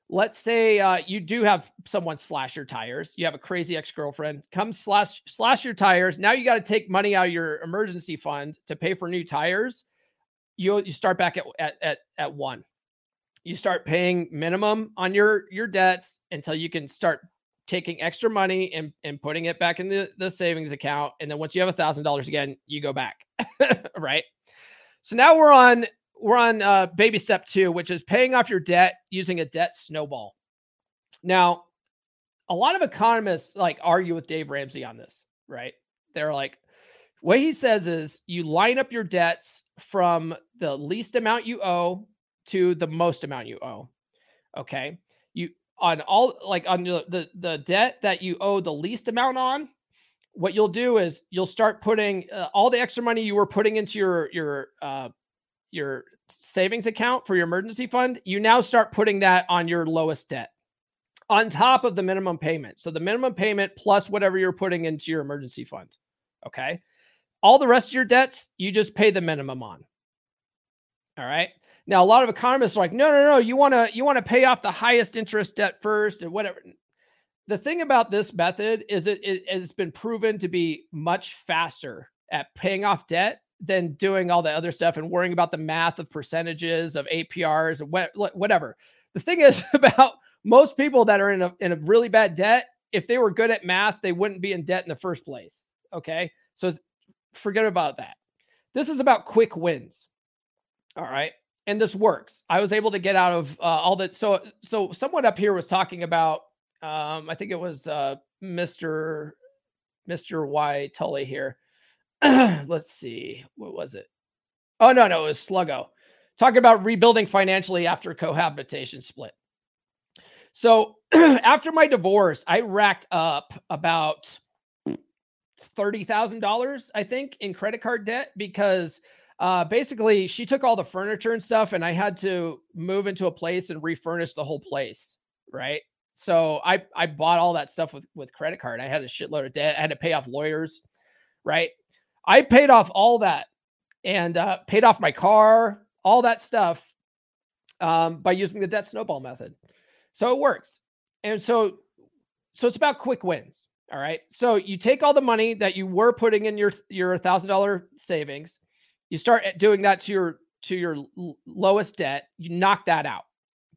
let's say uh, you do have someone slash your tires. You have a crazy ex girlfriend come slash slash your tires. Now you got to take money out of your emergency fund to pay for new tires. You you start back at at at, at one. You start paying minimum on your your debts until you can start taking extra money and, and putting it back in the, the savings account. And then once you have a thousand dollars again, you go back. right. So now we're on we're on uh, baby step two, which is paying off your debt using a debt snowball. Now, a lot of economists like argue with Dave Ramsey on this, right? They're like, what he says is you line up your debts from the least amount you owe to the most amount you owe. Okay? You on all like on the, the the debt that you owe the least amount on what you'll do is you'll start putting uh, all the extra money you were putting into your your uh your savings account for your emergency fund you now start putting that on your lowest debt. On top of the minimum payment. So the minimum payment plus whatever you're putting into your emergency fund. Okay all the rest of your debts you just pay the minimum on all right now, a lot of economists are like, no, no, no, you want to you want to pay off the highest interest debt first and whatever. The thing about this method is it, it has been proven to be much faster at paying off debt than doing all the other stuff and worrying about the math of percentages of APRs and what, whatever. The thing is about most people that are in a in a really bad debt, if they were good at math, they wouldn't be in debt in the first place. Okay, so forget about that. This is about quick wins. All right and this works. I was able to get out of uh, all that. So, so someone up here was talking about. Um, I think it was uh, Mr. Mr. Y Tully here. Let's see, what was it? Oh no, no, it was Sluggo talking about rebuilding financially after cohabitation split. So after my divorce, I racked up about thirty thousand dollars, I think, in credit card debt because uh, basically she took all the furniture and stuff and i had to move into a place and refurnish the whole place right so i i bought all that stuff with with credit card i had a shitload of debt i had to pay off lawyers right? I paid off all that and uh, paid off my car, all that stuff um, by using the debt snowball method. So it works. And so, so it's about quick wins. All right. So you take all the money that you were putting in your your thousand dollar savings, you start eh, doing that to your to your lowest debt. You knock that out.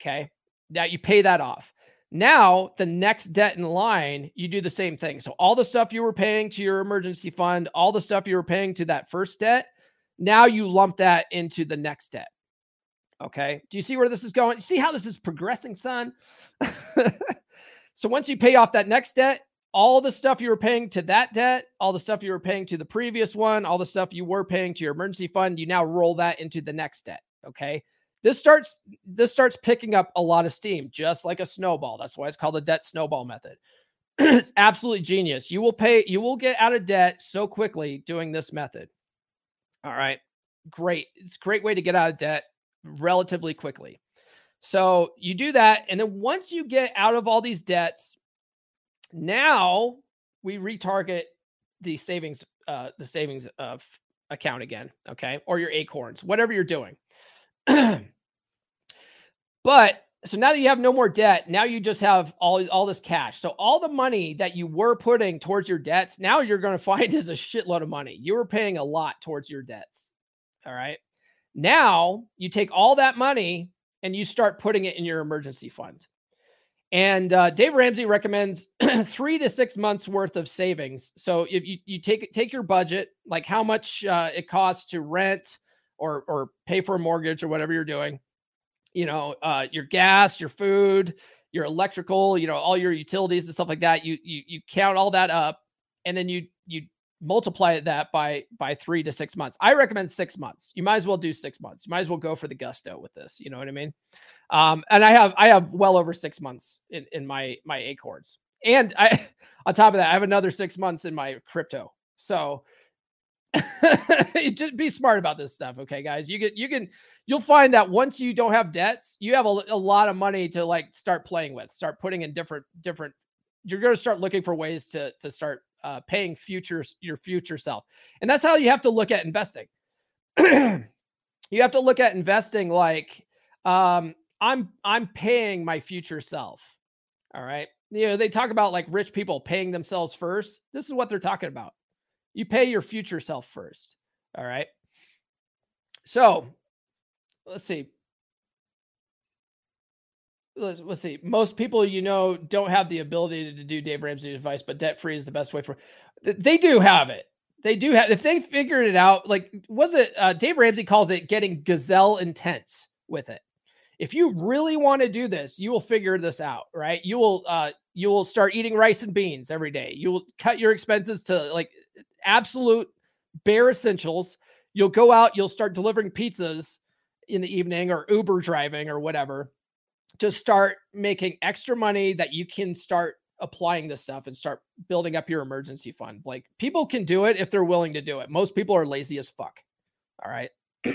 Okay. Now you pay that off. Now, the next debt in line, you do the same thing. So, all the stuff you were paying to your emergency fund, all the stuff you were paying to that first debt, now you lump that into the next debt. Okay. Do you see where this is going? See how this is progressing, son? so, once you pay off that next debt, all the stuff you were paying to that debt, all the stuff you were paying to the previous one, all the stuff you were paying to your emergency fund, you now roll that into the next debt. Okay? This starts this starts picking up a lot of steam just like a snowball. That's why it's called the debt snowball method. It's absolutely genius. You will pay you will get out of debt so quickly doing this method. All right. Great. It's a great way to get out of debt relatively quickly. So you do that and then once you get out of all these debts now we retarget the savings uh the savings of account again okay or your acorns whatever you're doing But so now that you have no more debt, now you just have all, all this cash. So all the money that you were putting towards your debts, now you're going to find is a shitload of money. You were paying a lot towards your debts. All right. Now you take all that money and you start putting it in your emergency fund. And uh, Dave Ramsey recommends three to six months worth of savings. So if you, you take take your budget, like how much uh, it costs to rent or or pay for a mortgage or whatever you're doing, you know, uh, your gas, your food, your electrical, you know, all your utilities and stuff like that. You you you count all that up, and then you you multiply that by by three to six months. I recommend six months. You might as well do six months. You might as well go for the gusto with this. You know what I mean? Um, and I have I have well over six months in in my my acorns, and I on top of that I have another six months in my crypto. So just be smart about this stuff, okay, guys. You get you can you'll find that once you don't have debts, you have a, a lot of money to like start playing with, start putting in different different. You're going to start looking for ways to to start uh, paying futures your future self, and that's how you have to look at investing. you have to look at investing like um, I'm I'm paying my future self. All right. You know, they talk about like rich people paying themselves first. This is what they're talking about. You pay your future self first. All right. So let's see. Let's, let's see. Most people you know don't have the ability to do Dave Ramsey advice, but debt free is the best way for. They do have it. They do have. If they figured it out, like was it uh, Dave Ramsey calls it getting gazelle intense with it. If you really want to do this, you will figure this out, right? You will uh you will start eating rice and beans every day. You will cut your expenses to like absolute bare essentials. You'll go out, you'll start delivering pizzas in the evening or Uber driving or whatever to start making extra money that you can start applying this stuff and start building up your emergency fund. Like people can do it if they're willing to do it. Most people are lazy as fuck. All right.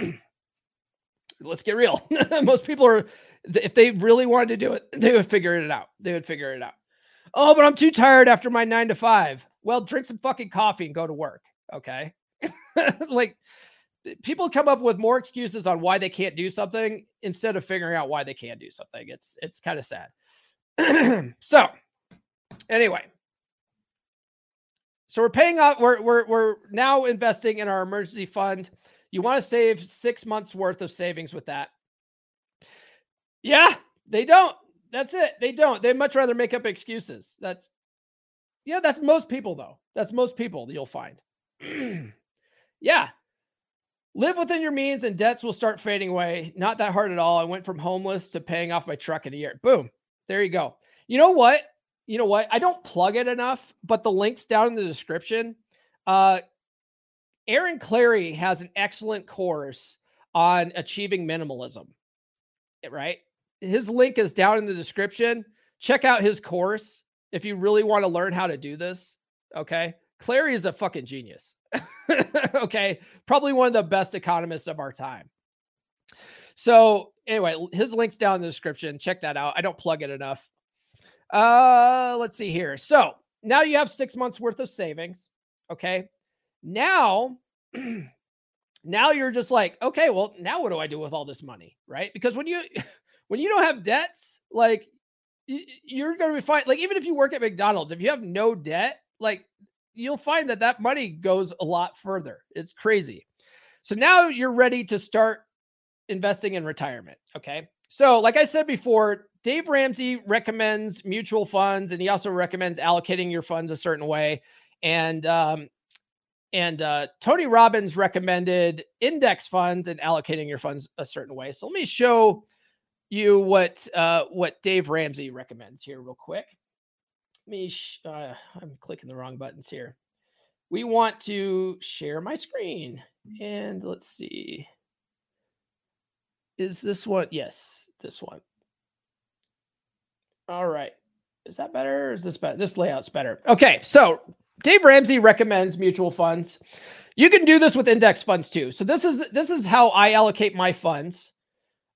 Let's get real. Most people are, if they really wanted to do it, they would figure it out. They would figure it out. Oh, but I'm too tired after my nine to five. Well, drink some fucking coffee and go to work. Okay. like people come up with more excuses on why they can't do something instead of figuring out why they can do something. It's it's kind of sad. so anyway. So we're paying off, we're we're we're now investing in our emergency fund. You want to save six months worth of savings with that. Yeah, they don't. That's it. They don't. They much rather make up excuses. That's yeah, that's most people though. That's most people you'll find. yeah, Live within your means and debts will start fading away. Not that hard at all. I went from homeless to paying off my truck in a year. Boom. There you go. You know what? You know what? I don't plug it enough, but the links down in the description. Uh, Aaron Clarey has an excellent course on achieving minimalism. Right? His link is down in the description. Check out his course if you really want to learn how to do this. Okay. Clary is a fucking genius. okay. Probably one of the best economists of our time. So, anyway, his link's down in the description. Check that out. I don't plug it enough. Uh, let's see here. So, now you have six months worth of savings. Okay. Now, now you're just like, okay, well, now what do I do with all this money? Right? Because when you when you don't have debts, like you're going to be fine. Like even if you work at McDonald's, if you have no debt, like you'll find that that money goes a lot further. It's crazy. So now you're ready to start investing in retirement. Okay. So, like I said before, Dave Ramsey recommends mutual funds, and he also recommends allocating your funds a certain way. And um, and uh, Tony Robbins recommended index funds and allocating your funds a certain way. So let me show you what uh, what Dave Ramsey recommends here, real quick. Me. Sh- uh, I'm clicking the wrong buttons here. We want to share my screen, and let's see. Is this one? Yes, this one. All right. Is that better? is this better? This layout's better. Okay, so Dave Ramsey recommends mutual funds. You can do this with index funds too. So this is this is how I allocate my funds.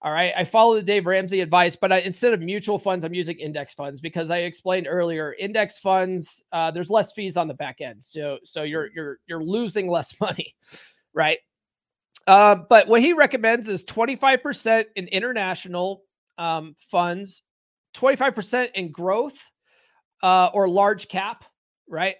All right. I follow the Dave Ramsey advice, but I, instead of mutual funds, I'm using index funds because I explained earlier, index funds, uh, there's less fees on the back end. So, so you're, you're, you're losing less money. Right. Uh, but what he recommends is 25% in international um, funds, 25% in growth uh, or large cap. Right.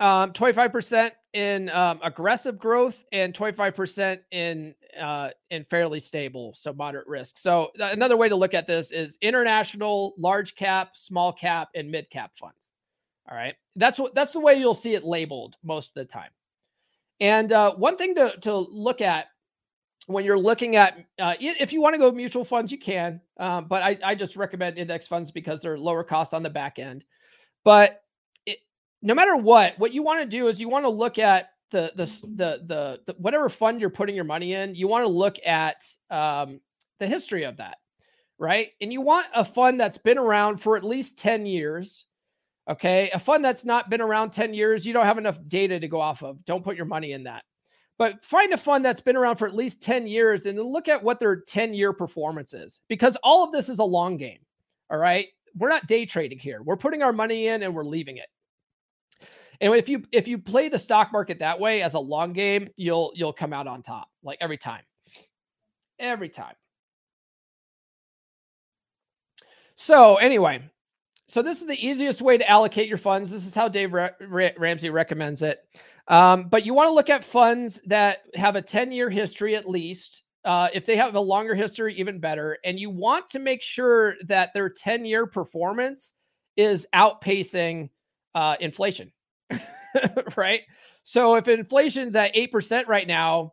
Um, 25% in um, aggressive growth and 25% in uh, in fairly stable, so moderate risk. So th- another way to look at this is international, large cap, small cap, and mid cap funds. All right, that's what that's the way you'll see it labeled most of the time. And uh, one thing to to look at when you're looking at uh, if you want to go mutual funds, you can, um, but I, I just recommend index funds because they're lower cost on the back end. But it, no matter what, what you want to do is you want to look at the, the the the the, whatever fund you're putting your money in, you want to look at um, the history of that, right? And you want a fund that's been around for at least ten years. Okay, a fund that's not been around ten years, you don't have enough data to go off of. Don't put your money in that. But find a fund that's been around for at least 10 years and then look at what their 10 year performance is because all of this is a long game. All right. We're not day trading here. We're putting our money in and we're leaving it. And if you if you play the stock market that way as a long game, you'll you'll come out on top like every time. Every time. So, anyway, so this is the easiest way to allocate your funds. This is how Dave Ra- Ra- Ramsey recommends it. Um, but you want to look at funds that have a 10 year history at least. Uh, if they have a longer history, even better. And you want to make sure that their 10 year performance is outpacing uh, inflation. right? So if inflation's at 8% right now,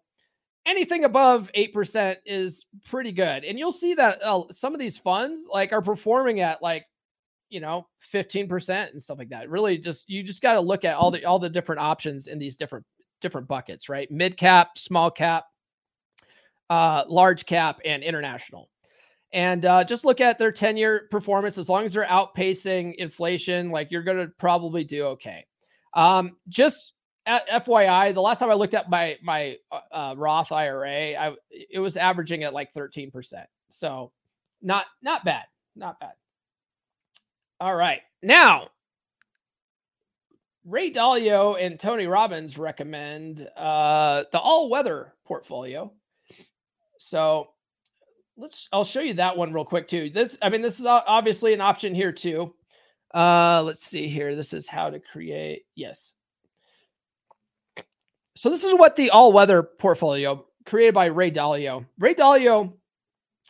anything above 8% is pretty good. And you'll see that uh, some of these funds like are performing at like you know 15% and stuff like that. Really just you just got to look at all the all the different options in these different different buckets, right? Mid cap, small cap, uh large cap and international. And uh, just look at their 10 year performance. As long as they're outpacing inflation, like you're going to probably do okay. Um, just FYI, the last time I looked at my my uh, uh Roth IRA, I it was averaging at like 13%. So not not bad. Not bad. All right. Now, Ray Dalio and Tony Robbins recommend uh, the all weather portfolio. So let's, I'll show you that one real quick too. This, I mean, this is obviously an option here too. Uh, let's see here. This is how to create. Yes. So this is what the all-weather portfolio created by Ray Dalio. Ray Dalio,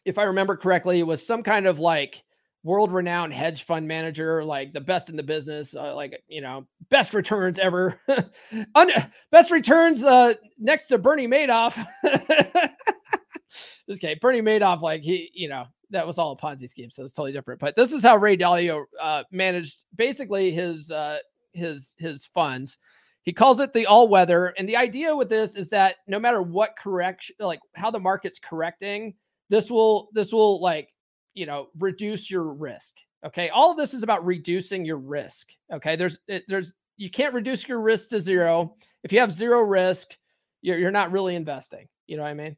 if I remember correctly, was some kind of like world-renowned hedge fund manager, like the best in the business, uh, like you know, best returns ever, best returns uh, next to Bernie Madoff. guy, Bernie Madoff, like he, you know, that was all a Ponzi scheme, so it's totally different. But this is how Ray Dalio uh, managed basically his uh, his his funds. He calls it the all weather, and the idea with this is that no matter what correction, like how the market's correcting, this will this will like you know reduce your risk. Okay, all of this is about reducing your risk. Okay, there's it, there's you can't reduce your risk to zero. If you have zero risk, you're you're not really investing. You know what I mean?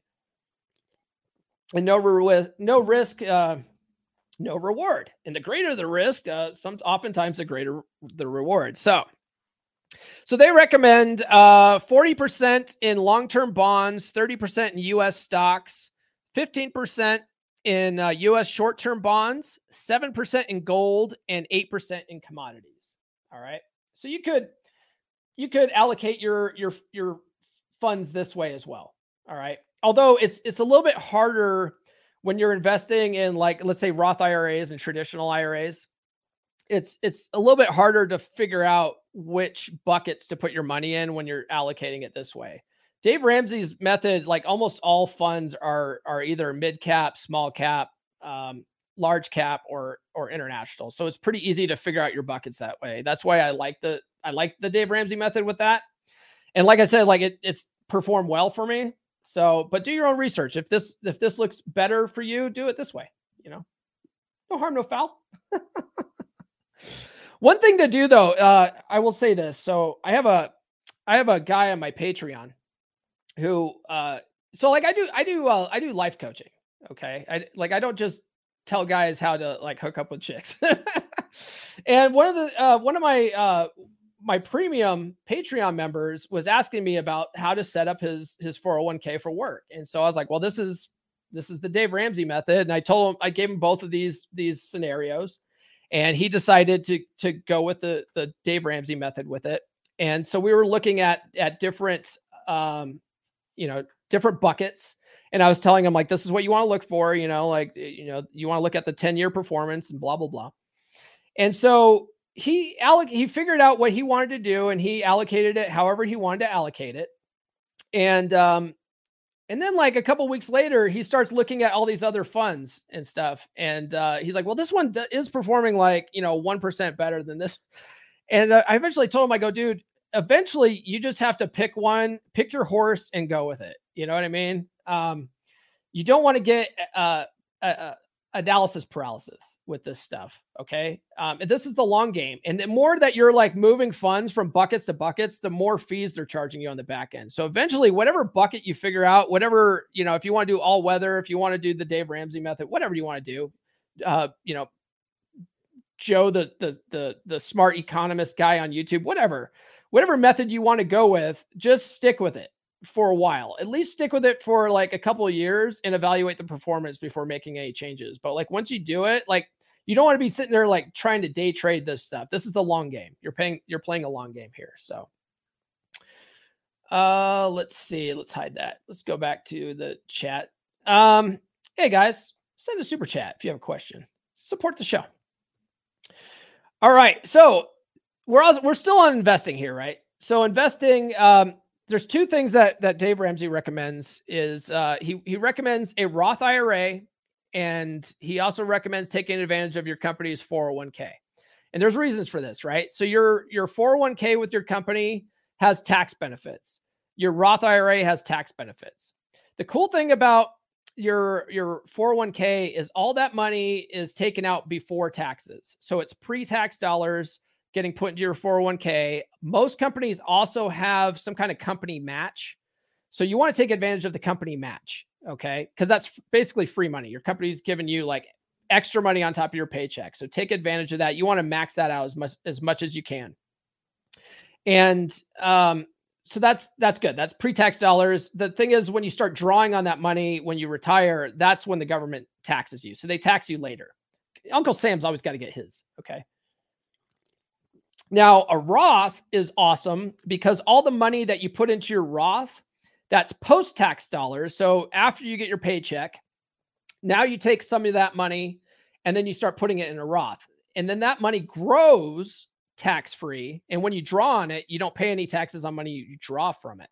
And no risk, no risk, uh, no reward. And the greater the risk, uh, some oftentimes the greater the reward. So So they recommend uh, 40% in long term bonds, 30% in US stocks, 15% in uh, US short term bonds, 7% in gold, and 8% in commodities. All right. So you could you could allocate your your your funds this way as well. All right. Although it's it's a little bit harder when you're investing in like let's say Roth IRAs and traditional IRAs. It's it's a little bit harder to figure out which buckets to put your money in when you're allocating it this way. Dave Ramsey's method, like almost all funds are are either mid cap, small cap, um, large cap, or or international. So it's pretty easy to figure out your buckets that way. That's why I like the I like the Dave Ramsey method with that. And like I said, like it, it's performed well for me. So, but do your own research. If this if this looks better for you, do it this way. You know, no harm, no foul. One thing to do though, uh, I will say this. So I have a I have a guy on my Patreon who uh so like I do I do uh, I do life coaching. Okay. I like I don't just tell guys how to like hook up with chicks. and one of the uh one of my uh my premium Patreon members was asking me about how to set up his his 401k for work. And so I was like, well, this is this is the Dave Ramsey method. And I told him I gave him both of these these scenarios. And he decided to to go with the the Dave Ramsey method with it. And so we were looking at at different um, you know, different buckets. And I was telling him like this is what you want to look for, you know, like you know, you want to look at the 10 year performance and blah blah blah. And so he alloc- he figured out what he wanted to do and he allocated it however he wanted to allocate it. And um and then like a couple weeks later he starts looking at all these other funds and stuff and uh he's like, "Well, this one d- is performing like, you know, 1% better than this." And uh, I eventually told him I go, "Dude, eventually you just have to pick one, pick your horse and go with it." You know what I mean? Um you don't want to get uh, uh, analysis paralysis with this stuff. Okay. Um, this is the long game. And the more that you're like moving funds from buckets to buckets, the more fees they're charging you on the back end. So eventually, whatever bucket you figure out, whatever, you know, if you want to do all weather, if you want to do the Dave Ramsey method, whatever you want to do, uh, you know, Joe, the, the, the, the smart economist guy on YouTube, whatever, whatever method you want to go with, just stick with it for a while. At least stick with it for like a couple years and evaluate the performance before making any changes. But like once you do it, like you don't want to be sitting there like trying to day trade this stuff. This is the long game. You're paying you're playing a long game here. So uh let's see. Let's hide that. Let's go back to the chat. Um hey guys, send a super chat if you have a question. Support the show. All right. So we're also, we're still on investing here, right? So investing um there's two things that that Dave Ramsey recommends is uh, he he recommends a Roth IRA and he also recommends taking advantage of your company's 401k. And there's reasons for this, right? So your your 401k with your company has tax benefits. Your Roth IRA has tax benefits. The cool thing about your your 401k is all that money is taken out before taxes. So it's pre-tax dollars getting put into your 401k. Most companies also have some kind of company match. So you want to take advantage of the company match, okay? Because that's basically free money. Your company's giving you like extra money on top of your paycheck. So take advantage of that. You want to max that out as much as much as you can. And um, so that's that's good. That's pre-tax dollars. The thing is, when you start drawing on that money when you retire, that's when the government taxes you. So they tax you later. Uncle Sam's always got to get his. Okay. Now, a Roth is awesome because all the money that you put into your Roth, that's post tax dollars. So after you get your paycheck, now you take some of that money and then you start putting it in a Roth. And then that money grows tax free. And when you draw on it, you don't pay any taxes on money you draw from it.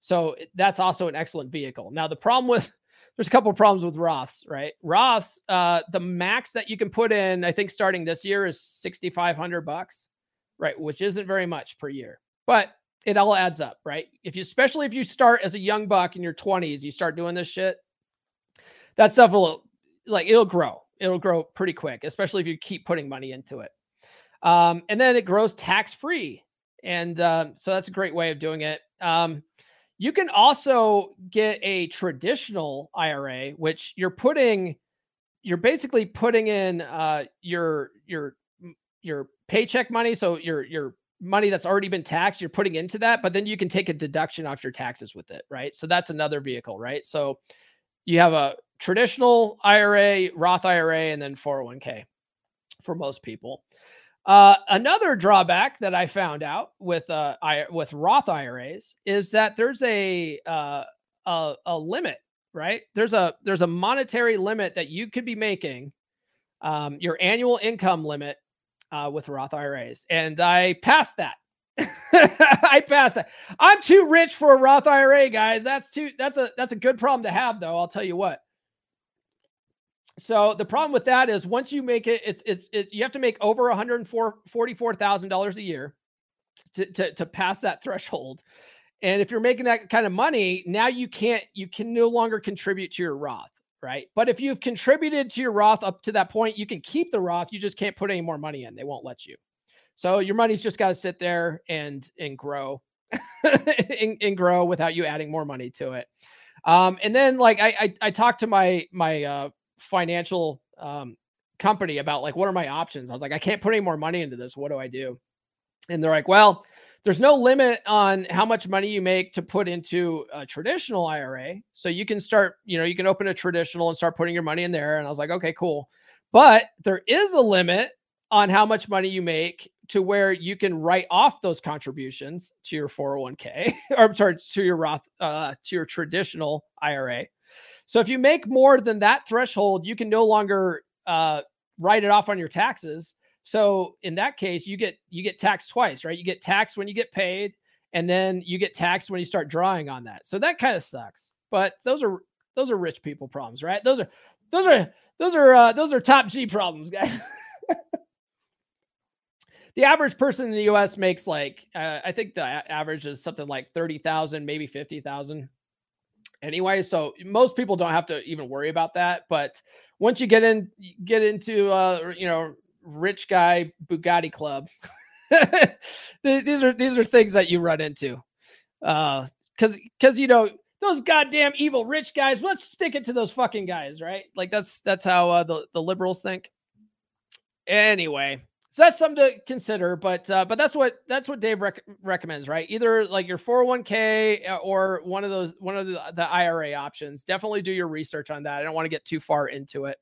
So that's also an excellent vehicle. Now, the problem with there's a couple of problems with Roths, right? Roths, uh, the max that you can put in, I think starting this year is 6,500 bucks right? Which isn't very much per year, but it all adds up, right? If you, especially if you start as a young buck in your 20s, you start doing this shit, that stuff will like it'll grow. It'll grow pretty quick, especially if you keep putting money into it. Um, and then it grows tax free. And uh, so that's a great way of doing it. Um, you can also get a traditional IRA, which you're putting, you're basically putting in uh, your your your paycheck money. So your your money that's already been taxed, you're putting into that, but then you can take a deduction off your taxes with it, right? So that's another vehicle, right? So you have a traditional IRA, Roth IRA, and then 401k for most people. Uh, another drawback that I found out with uh, I, with Roth IRAs is that there's a, uh, a a limit, right? There's a there's a monetary limit that you could be making, um, your annual income limit uh, with Roth IRAs, and I passed that. I passed that. I'm too rich for a Roth IRA, guys. That's too. That's a that's a good problem to have, though. I'll tell you what. So the problem with that is once you make it, it's it's, it's you have to make over one hundred forty-four thousand dollars a year to, to to pass that threshold. And if you're making that kind of money, now you can't you can no longer contribute to your Roth, right? But if you've contributed to your Roth up to that point, you can keep the Roth. You just can't put any more money in. They won't let you. So your money's just got to sit there and and grow and, and, grow without you adding more money to it. Um, and then like I, I I talked to my my uh financial um, company about like what are my options. I was like, I can't put any more money into this. What do I do? And they're like, well, there's no limit on how much money you make to put into a traditional IRA. So you can start, you know, you can open a traditional and start putting your money in there. And I was like, okay, cool. But there is a limit on how much money you make to where you can write off those contributions to your 401k or I'm sorry, to your Roth, uh, to your traditional IRA. So if you make more than that threshold, you can no longer uh, write it off on your taxes. So in that case, you get you get taxed twice, right? You get taxed when you get paid, and then you get taxed when you start drawing on that. So that kind of sucks. But those are those are rich people problems, right? Those are those are those are uh, those are top G problems, guys. the average person in the U.S. makes like uh, I think the average is something like thirty thousand, maybe fifty thousand anyway. So most people don't have to even worry about that. But once you get in, get into uh, you know, rich guy Bugatti club, these are these are things that you run into. Uh, because because you know those goddamn evil rich guys. Let's stick it to those fucking guys, right? Like that's that's how uh, the the liberals think. Anyway, so that's something to consider, but uh, but that's what that's what Dave rec- recommends, right? Either like your 401k uh, or one of those one of the, the IRA options. Definitely do your research on that. I don't want to get too far into it,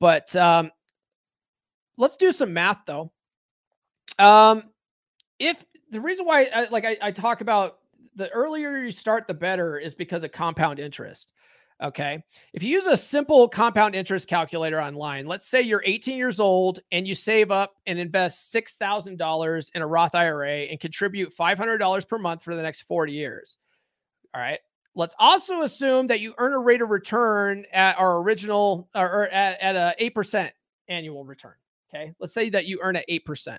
but um, let's do some math though. Um, if the reason why I, like I, I talk about the earlier you start, the better is because of compound interest. Okay. If you use a simple compound interest calculator online, let's say you're 18 years old and you save up and invest $6,000 in a Roth IRA and contribute $500 per month for the next 40 years. All right. Let's also assume that you earn a rate of return at our original or, at, at a 8% annual return. Okay. Let's say that you earn at 8%.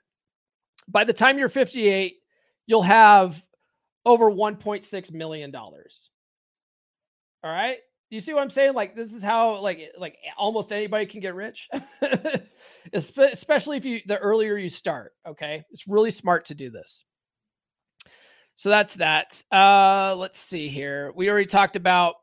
By the time you're 58, you'll have over $1.6 million. All right you see what I'm saying? Like this is how like like almost anybody can get rich, especially if you the earlier you start. Okay, it's really smart to do this. So that's that. Uh, let's see here. We already talked about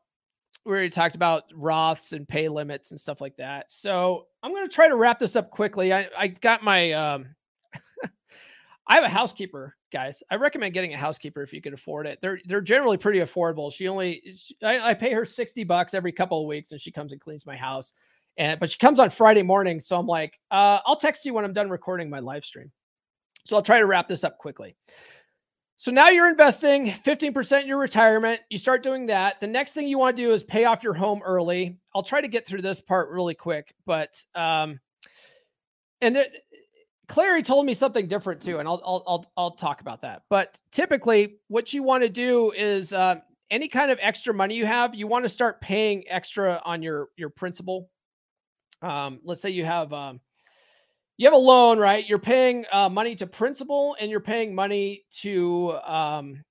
we already talked about Roths and pay limits and stuff like that. So I'm going to try to wrap this up quickly. I I got my um, I have a housekeeper guys. I recommend getting a housekeeper if you can afford it. They're they're generally pretty affordable. She only she, I, I, pay her 60 bucks every couple of weeks and she comes and cleans my house. And but she comes on Friday morning. So I'm like, uh, I'll text you when I'm done recording my live stream. So I'll try to wrap this up quickly. So now you're investing 15% in your retirement. You start doing that. The next thing you want to do is pay off your home early. I'll try to get through this part really quick, but um and there, Clarey told me something different too, and I'll I'll I'll, I'll talk about that. But typically, what you want to do is uh, any kind of extra money you have, you want to start paying extra on your your principal. Um, let's say you have um, you have a loan, right? You're paying uh, money to principal, and you're paying money to um,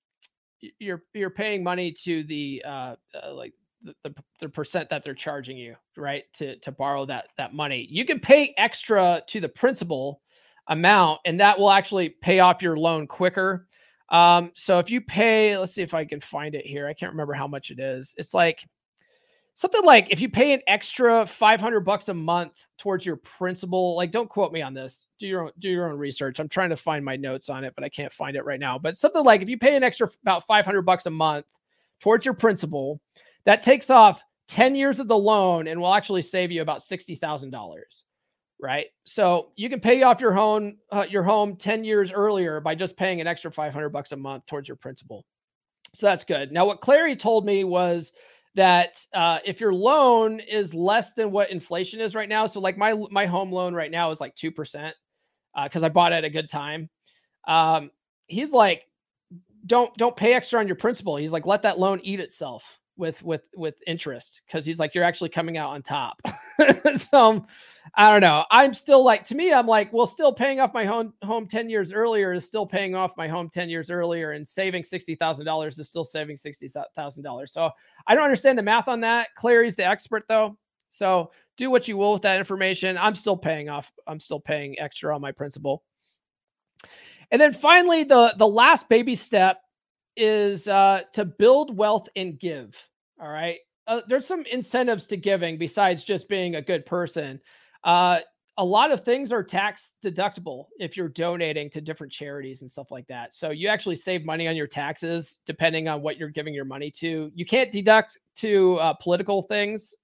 you're you're paying money to the uh, uh like the, the, the percent that they're charging you, right? To to borrow that that money, you can pay extra to the principal amount, and that will actually pay off your loan quicker. Um, so if you pay, let's see if I can find it here. I can't remember how much it is. It's like something like if you pay an extra 500 bucks a month towards your principal like don't quote me on this. Do your own do your own research. I'm trying to find my notes on it but i can't find it right now. But something like if you pay an extra about 500 bucks a month towards your principal that takes off 10 years of the loan and will actually save you about $60,000 right? So you can pay off your home uh, your home 10 years earlier by just paying an extra 500 bucks a month towards your principal. So that's good. Now what Clarey told me was that uh, if your loan is less than what inflation is right now, so like my my home loan right now is like two percent because uh, I bought it at a good time. Um, he's like, don't don't pay extra on your principal. He's like, let that loan eat itself with with with interest because he's like, you're actually coming out on top. so I don't know. I'm still like to me, I'm like, well, still paying off my home home 10 years earlier is still paying off my home 10 years earlier and saving $60,000 is still saving $60,000. So I don't understand the math on that. Clarey's the expert though. So do what you will with that information. I'm still paying off, I'm still paying extra on my principal. And then finally, the the last baby step is uh, to build wealth and give. All right. Uh, there's some incentives to giving besides just being a good person. Uh, a lot of things are tax deductible if you're donating to different charities and stuff like that. So you actually save money on your taxes depending on what you're giving your money to. You can't deduct to uh, political things.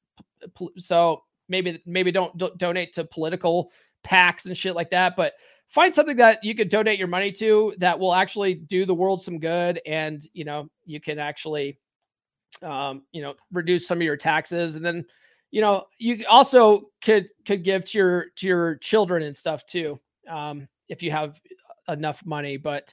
So maybe maybe don't, don't donate to political PACs and shit like that. But find something that you could donate your money to that will actually do the world some good, and you know you can actually um, you know, reduce some of your taxes, and then, you know, you also could could give to your to your children and stuff too, um, if you have enough money. But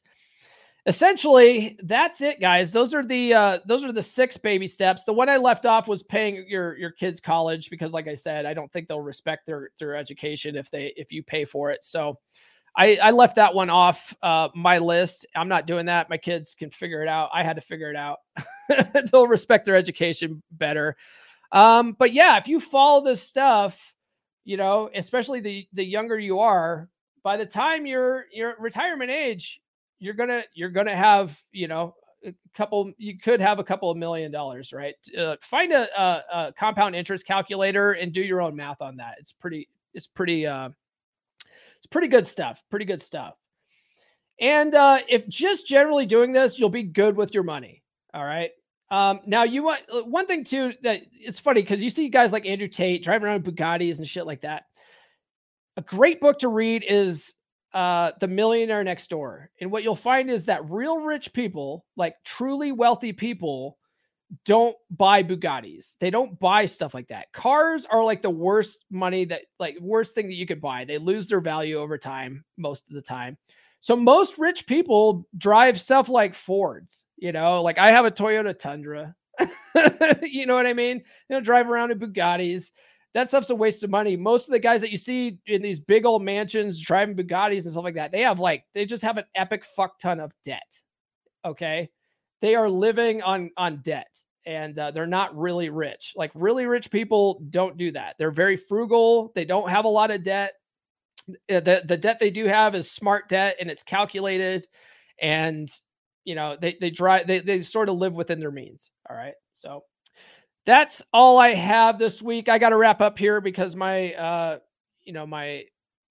essentially, that's it, guys. Those are the uh, those are the six baby steps. The one I left off was paying your your kids college because, like I said, I don't think they'll respect their their education if they if you pay for it. So. I, I left that one off uh, my list. I'm not doing that. My kids can figure it out. I had to figure it out. They'll respect their education better. Um, but yeah, if you follow this stuff, you know, especially the the younger you are, by the time you're you're retirement age, you're gonna you're gonna have you know a couple you could have a couple of million dollars right uh, find a, a, a, compound interest calculator and do your own math on that it's pretty it's pretty uh it's pretty good stuff. Pretty good stuff. And uh, if just generally doing this, you'll be good with your money. All right. Um, now you want uh, one thing too that it's funny because you see guys like Andrew Tate driving around Bugattis and shit like that. A great book to read is uh, The Millionaire Next Door. And what you'll find is that real rich people, like truly wealthy people, don't buy Bugattis. They don't buy stuff like that. Cars are like the worst money that like worst thing that you could buy. They lose their value over time most of the time. So most rich people drive stuff like Fords, you know, like I have a Toyota Tundra. you know what I mean? You know, drive around in Bugattis. That stuff's a waste of money. Most of the guys that you see in these big old mansions driving Bugattis and stuff like that, they have like they just have an epic fuck ton of debt. Okay they are living on on debt and uh, they're not really rich. Like really rich people don't do that. They're very frugal. They don't have a lot of debt. The the debt they do have is smart debt and it's calculated and you know they they drive they they sort of live within their means. All right. So that's all I have this week. I got to wrap up here because my uh you know my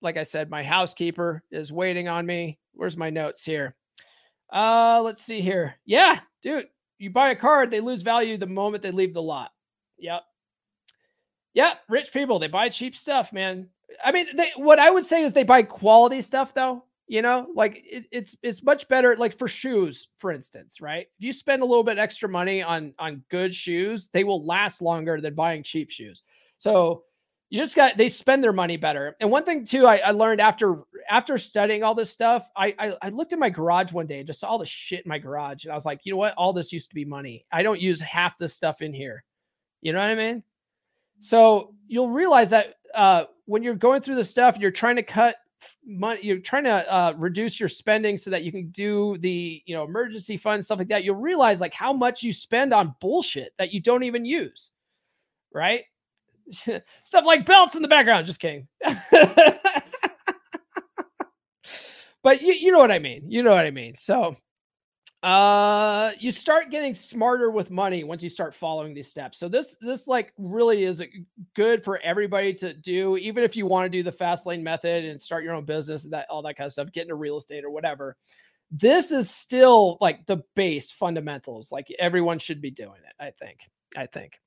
like I said my housekeeper is waiting on me. Where's my notes here? Uh, let's see here. Yeah, dude, you buy a card, they lose value the moment they leave the lot. Yep. yep rich people, they buy cheap stuff, man. I mean, they, what I would say is they buy quality stuff though. You know, like it, it's it's much better. Like for shoes, for instance, right? If you spend a little bit extra money on on good shoes, they will last longer than buying cheap shoes. So you just got they spend their money better. And one thing too, I, I learned after after studying all this stuff, I, I, I looked at my garage one day and just saw all the shit in my garage, and I was like, you know what? All this used to be money. I don't use half this stuff in here. You know what I mean? So you'll realize that uh, when you're going through the stuff, you're trying to cut money, you're trying to uh, reduce your spending so that you can do the you know emergency fund stuff like that. You'll realize like how much you spend on bullshit that you don't even use, right? stuff like belts in the background. Just kidding. but you, you know what I mean. You know what I mean. So, uh you start getting smarter with money once you start following these steps so this this like really is good for everybody to do even if you want to do the fast lane method and start your own business and that all that kind of stuff get into real estate or whatever this is still like the base fundamentals like everyone should be doing it i think i think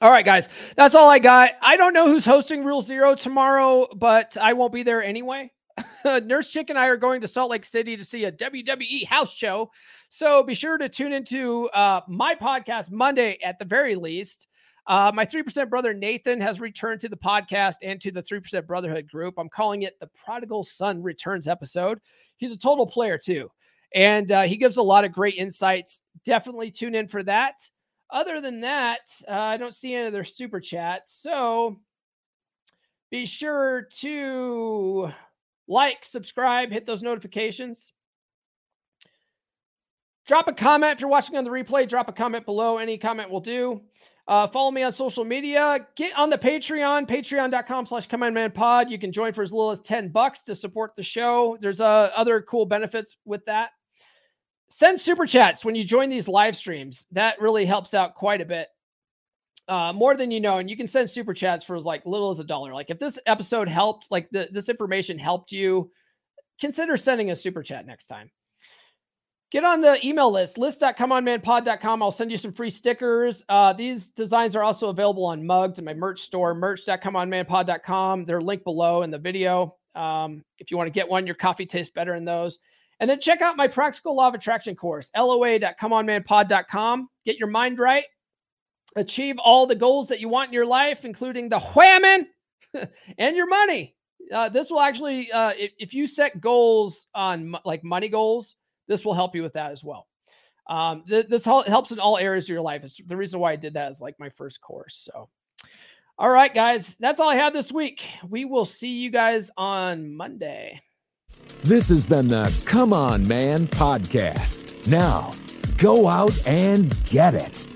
all right, guys, that's all I got. I don't know who's hosting Rule Zero tomorrow, but I won't be there anyway. Nurse Chick and I are going to Salt Lake City to see a WWE house show. So be sure to tune into uh, my podcast Monday at the very least. Uh, my 3% brother Nathan has returned to the podcast and to the 3% Brotherhood group. I'm calling it the Prodigal Son Returns episode. He's a total player, too. And uh, he gives a lot of great insights. Definitely tune in for that. Other than that, uh, I don't see any other super chats. So be sure to like, subscribe, hit those notifications. Drop a comment if you're watching on the replay. Drop a comment below. Any comment will do. Uh, follow me on social media. Get on the Patreon, patreon.com slash pod. You can join for as little as 10 bucks to support the show. There's uh, other cool benefits with that. Send super chats when you join these live streams. That really helps out quite a bit uh, more than you know, and you can send super chats for as like little as a dollar. Like if this episode helped, like the, this information helped you, consider sending a super chat next time. Get on the email list, list.comeonmanpod.com. I'll send you some free stickers. Uh, these designs are also available on mugs in my merch store, merch.comeonmanpod.com. They're linked below in the video. Um, if you want to get one, your coffee tastes better in those. And then check out my practical law of attraction course, loa.comeonmanpod.com. Get your mind right achieve all the goals that you want in your life, including the whamming and your money. Uh, this will actually, uh, if, if, you set goals on like money goals, this will help you with that as well. Um, th- this helps in all areas of your life. It's the reason why I did that is like my first course. So, all right, guys, that's all I have this week. We will see you guys on Monday. This has been the Come On Man podcast. Now, go out and get it.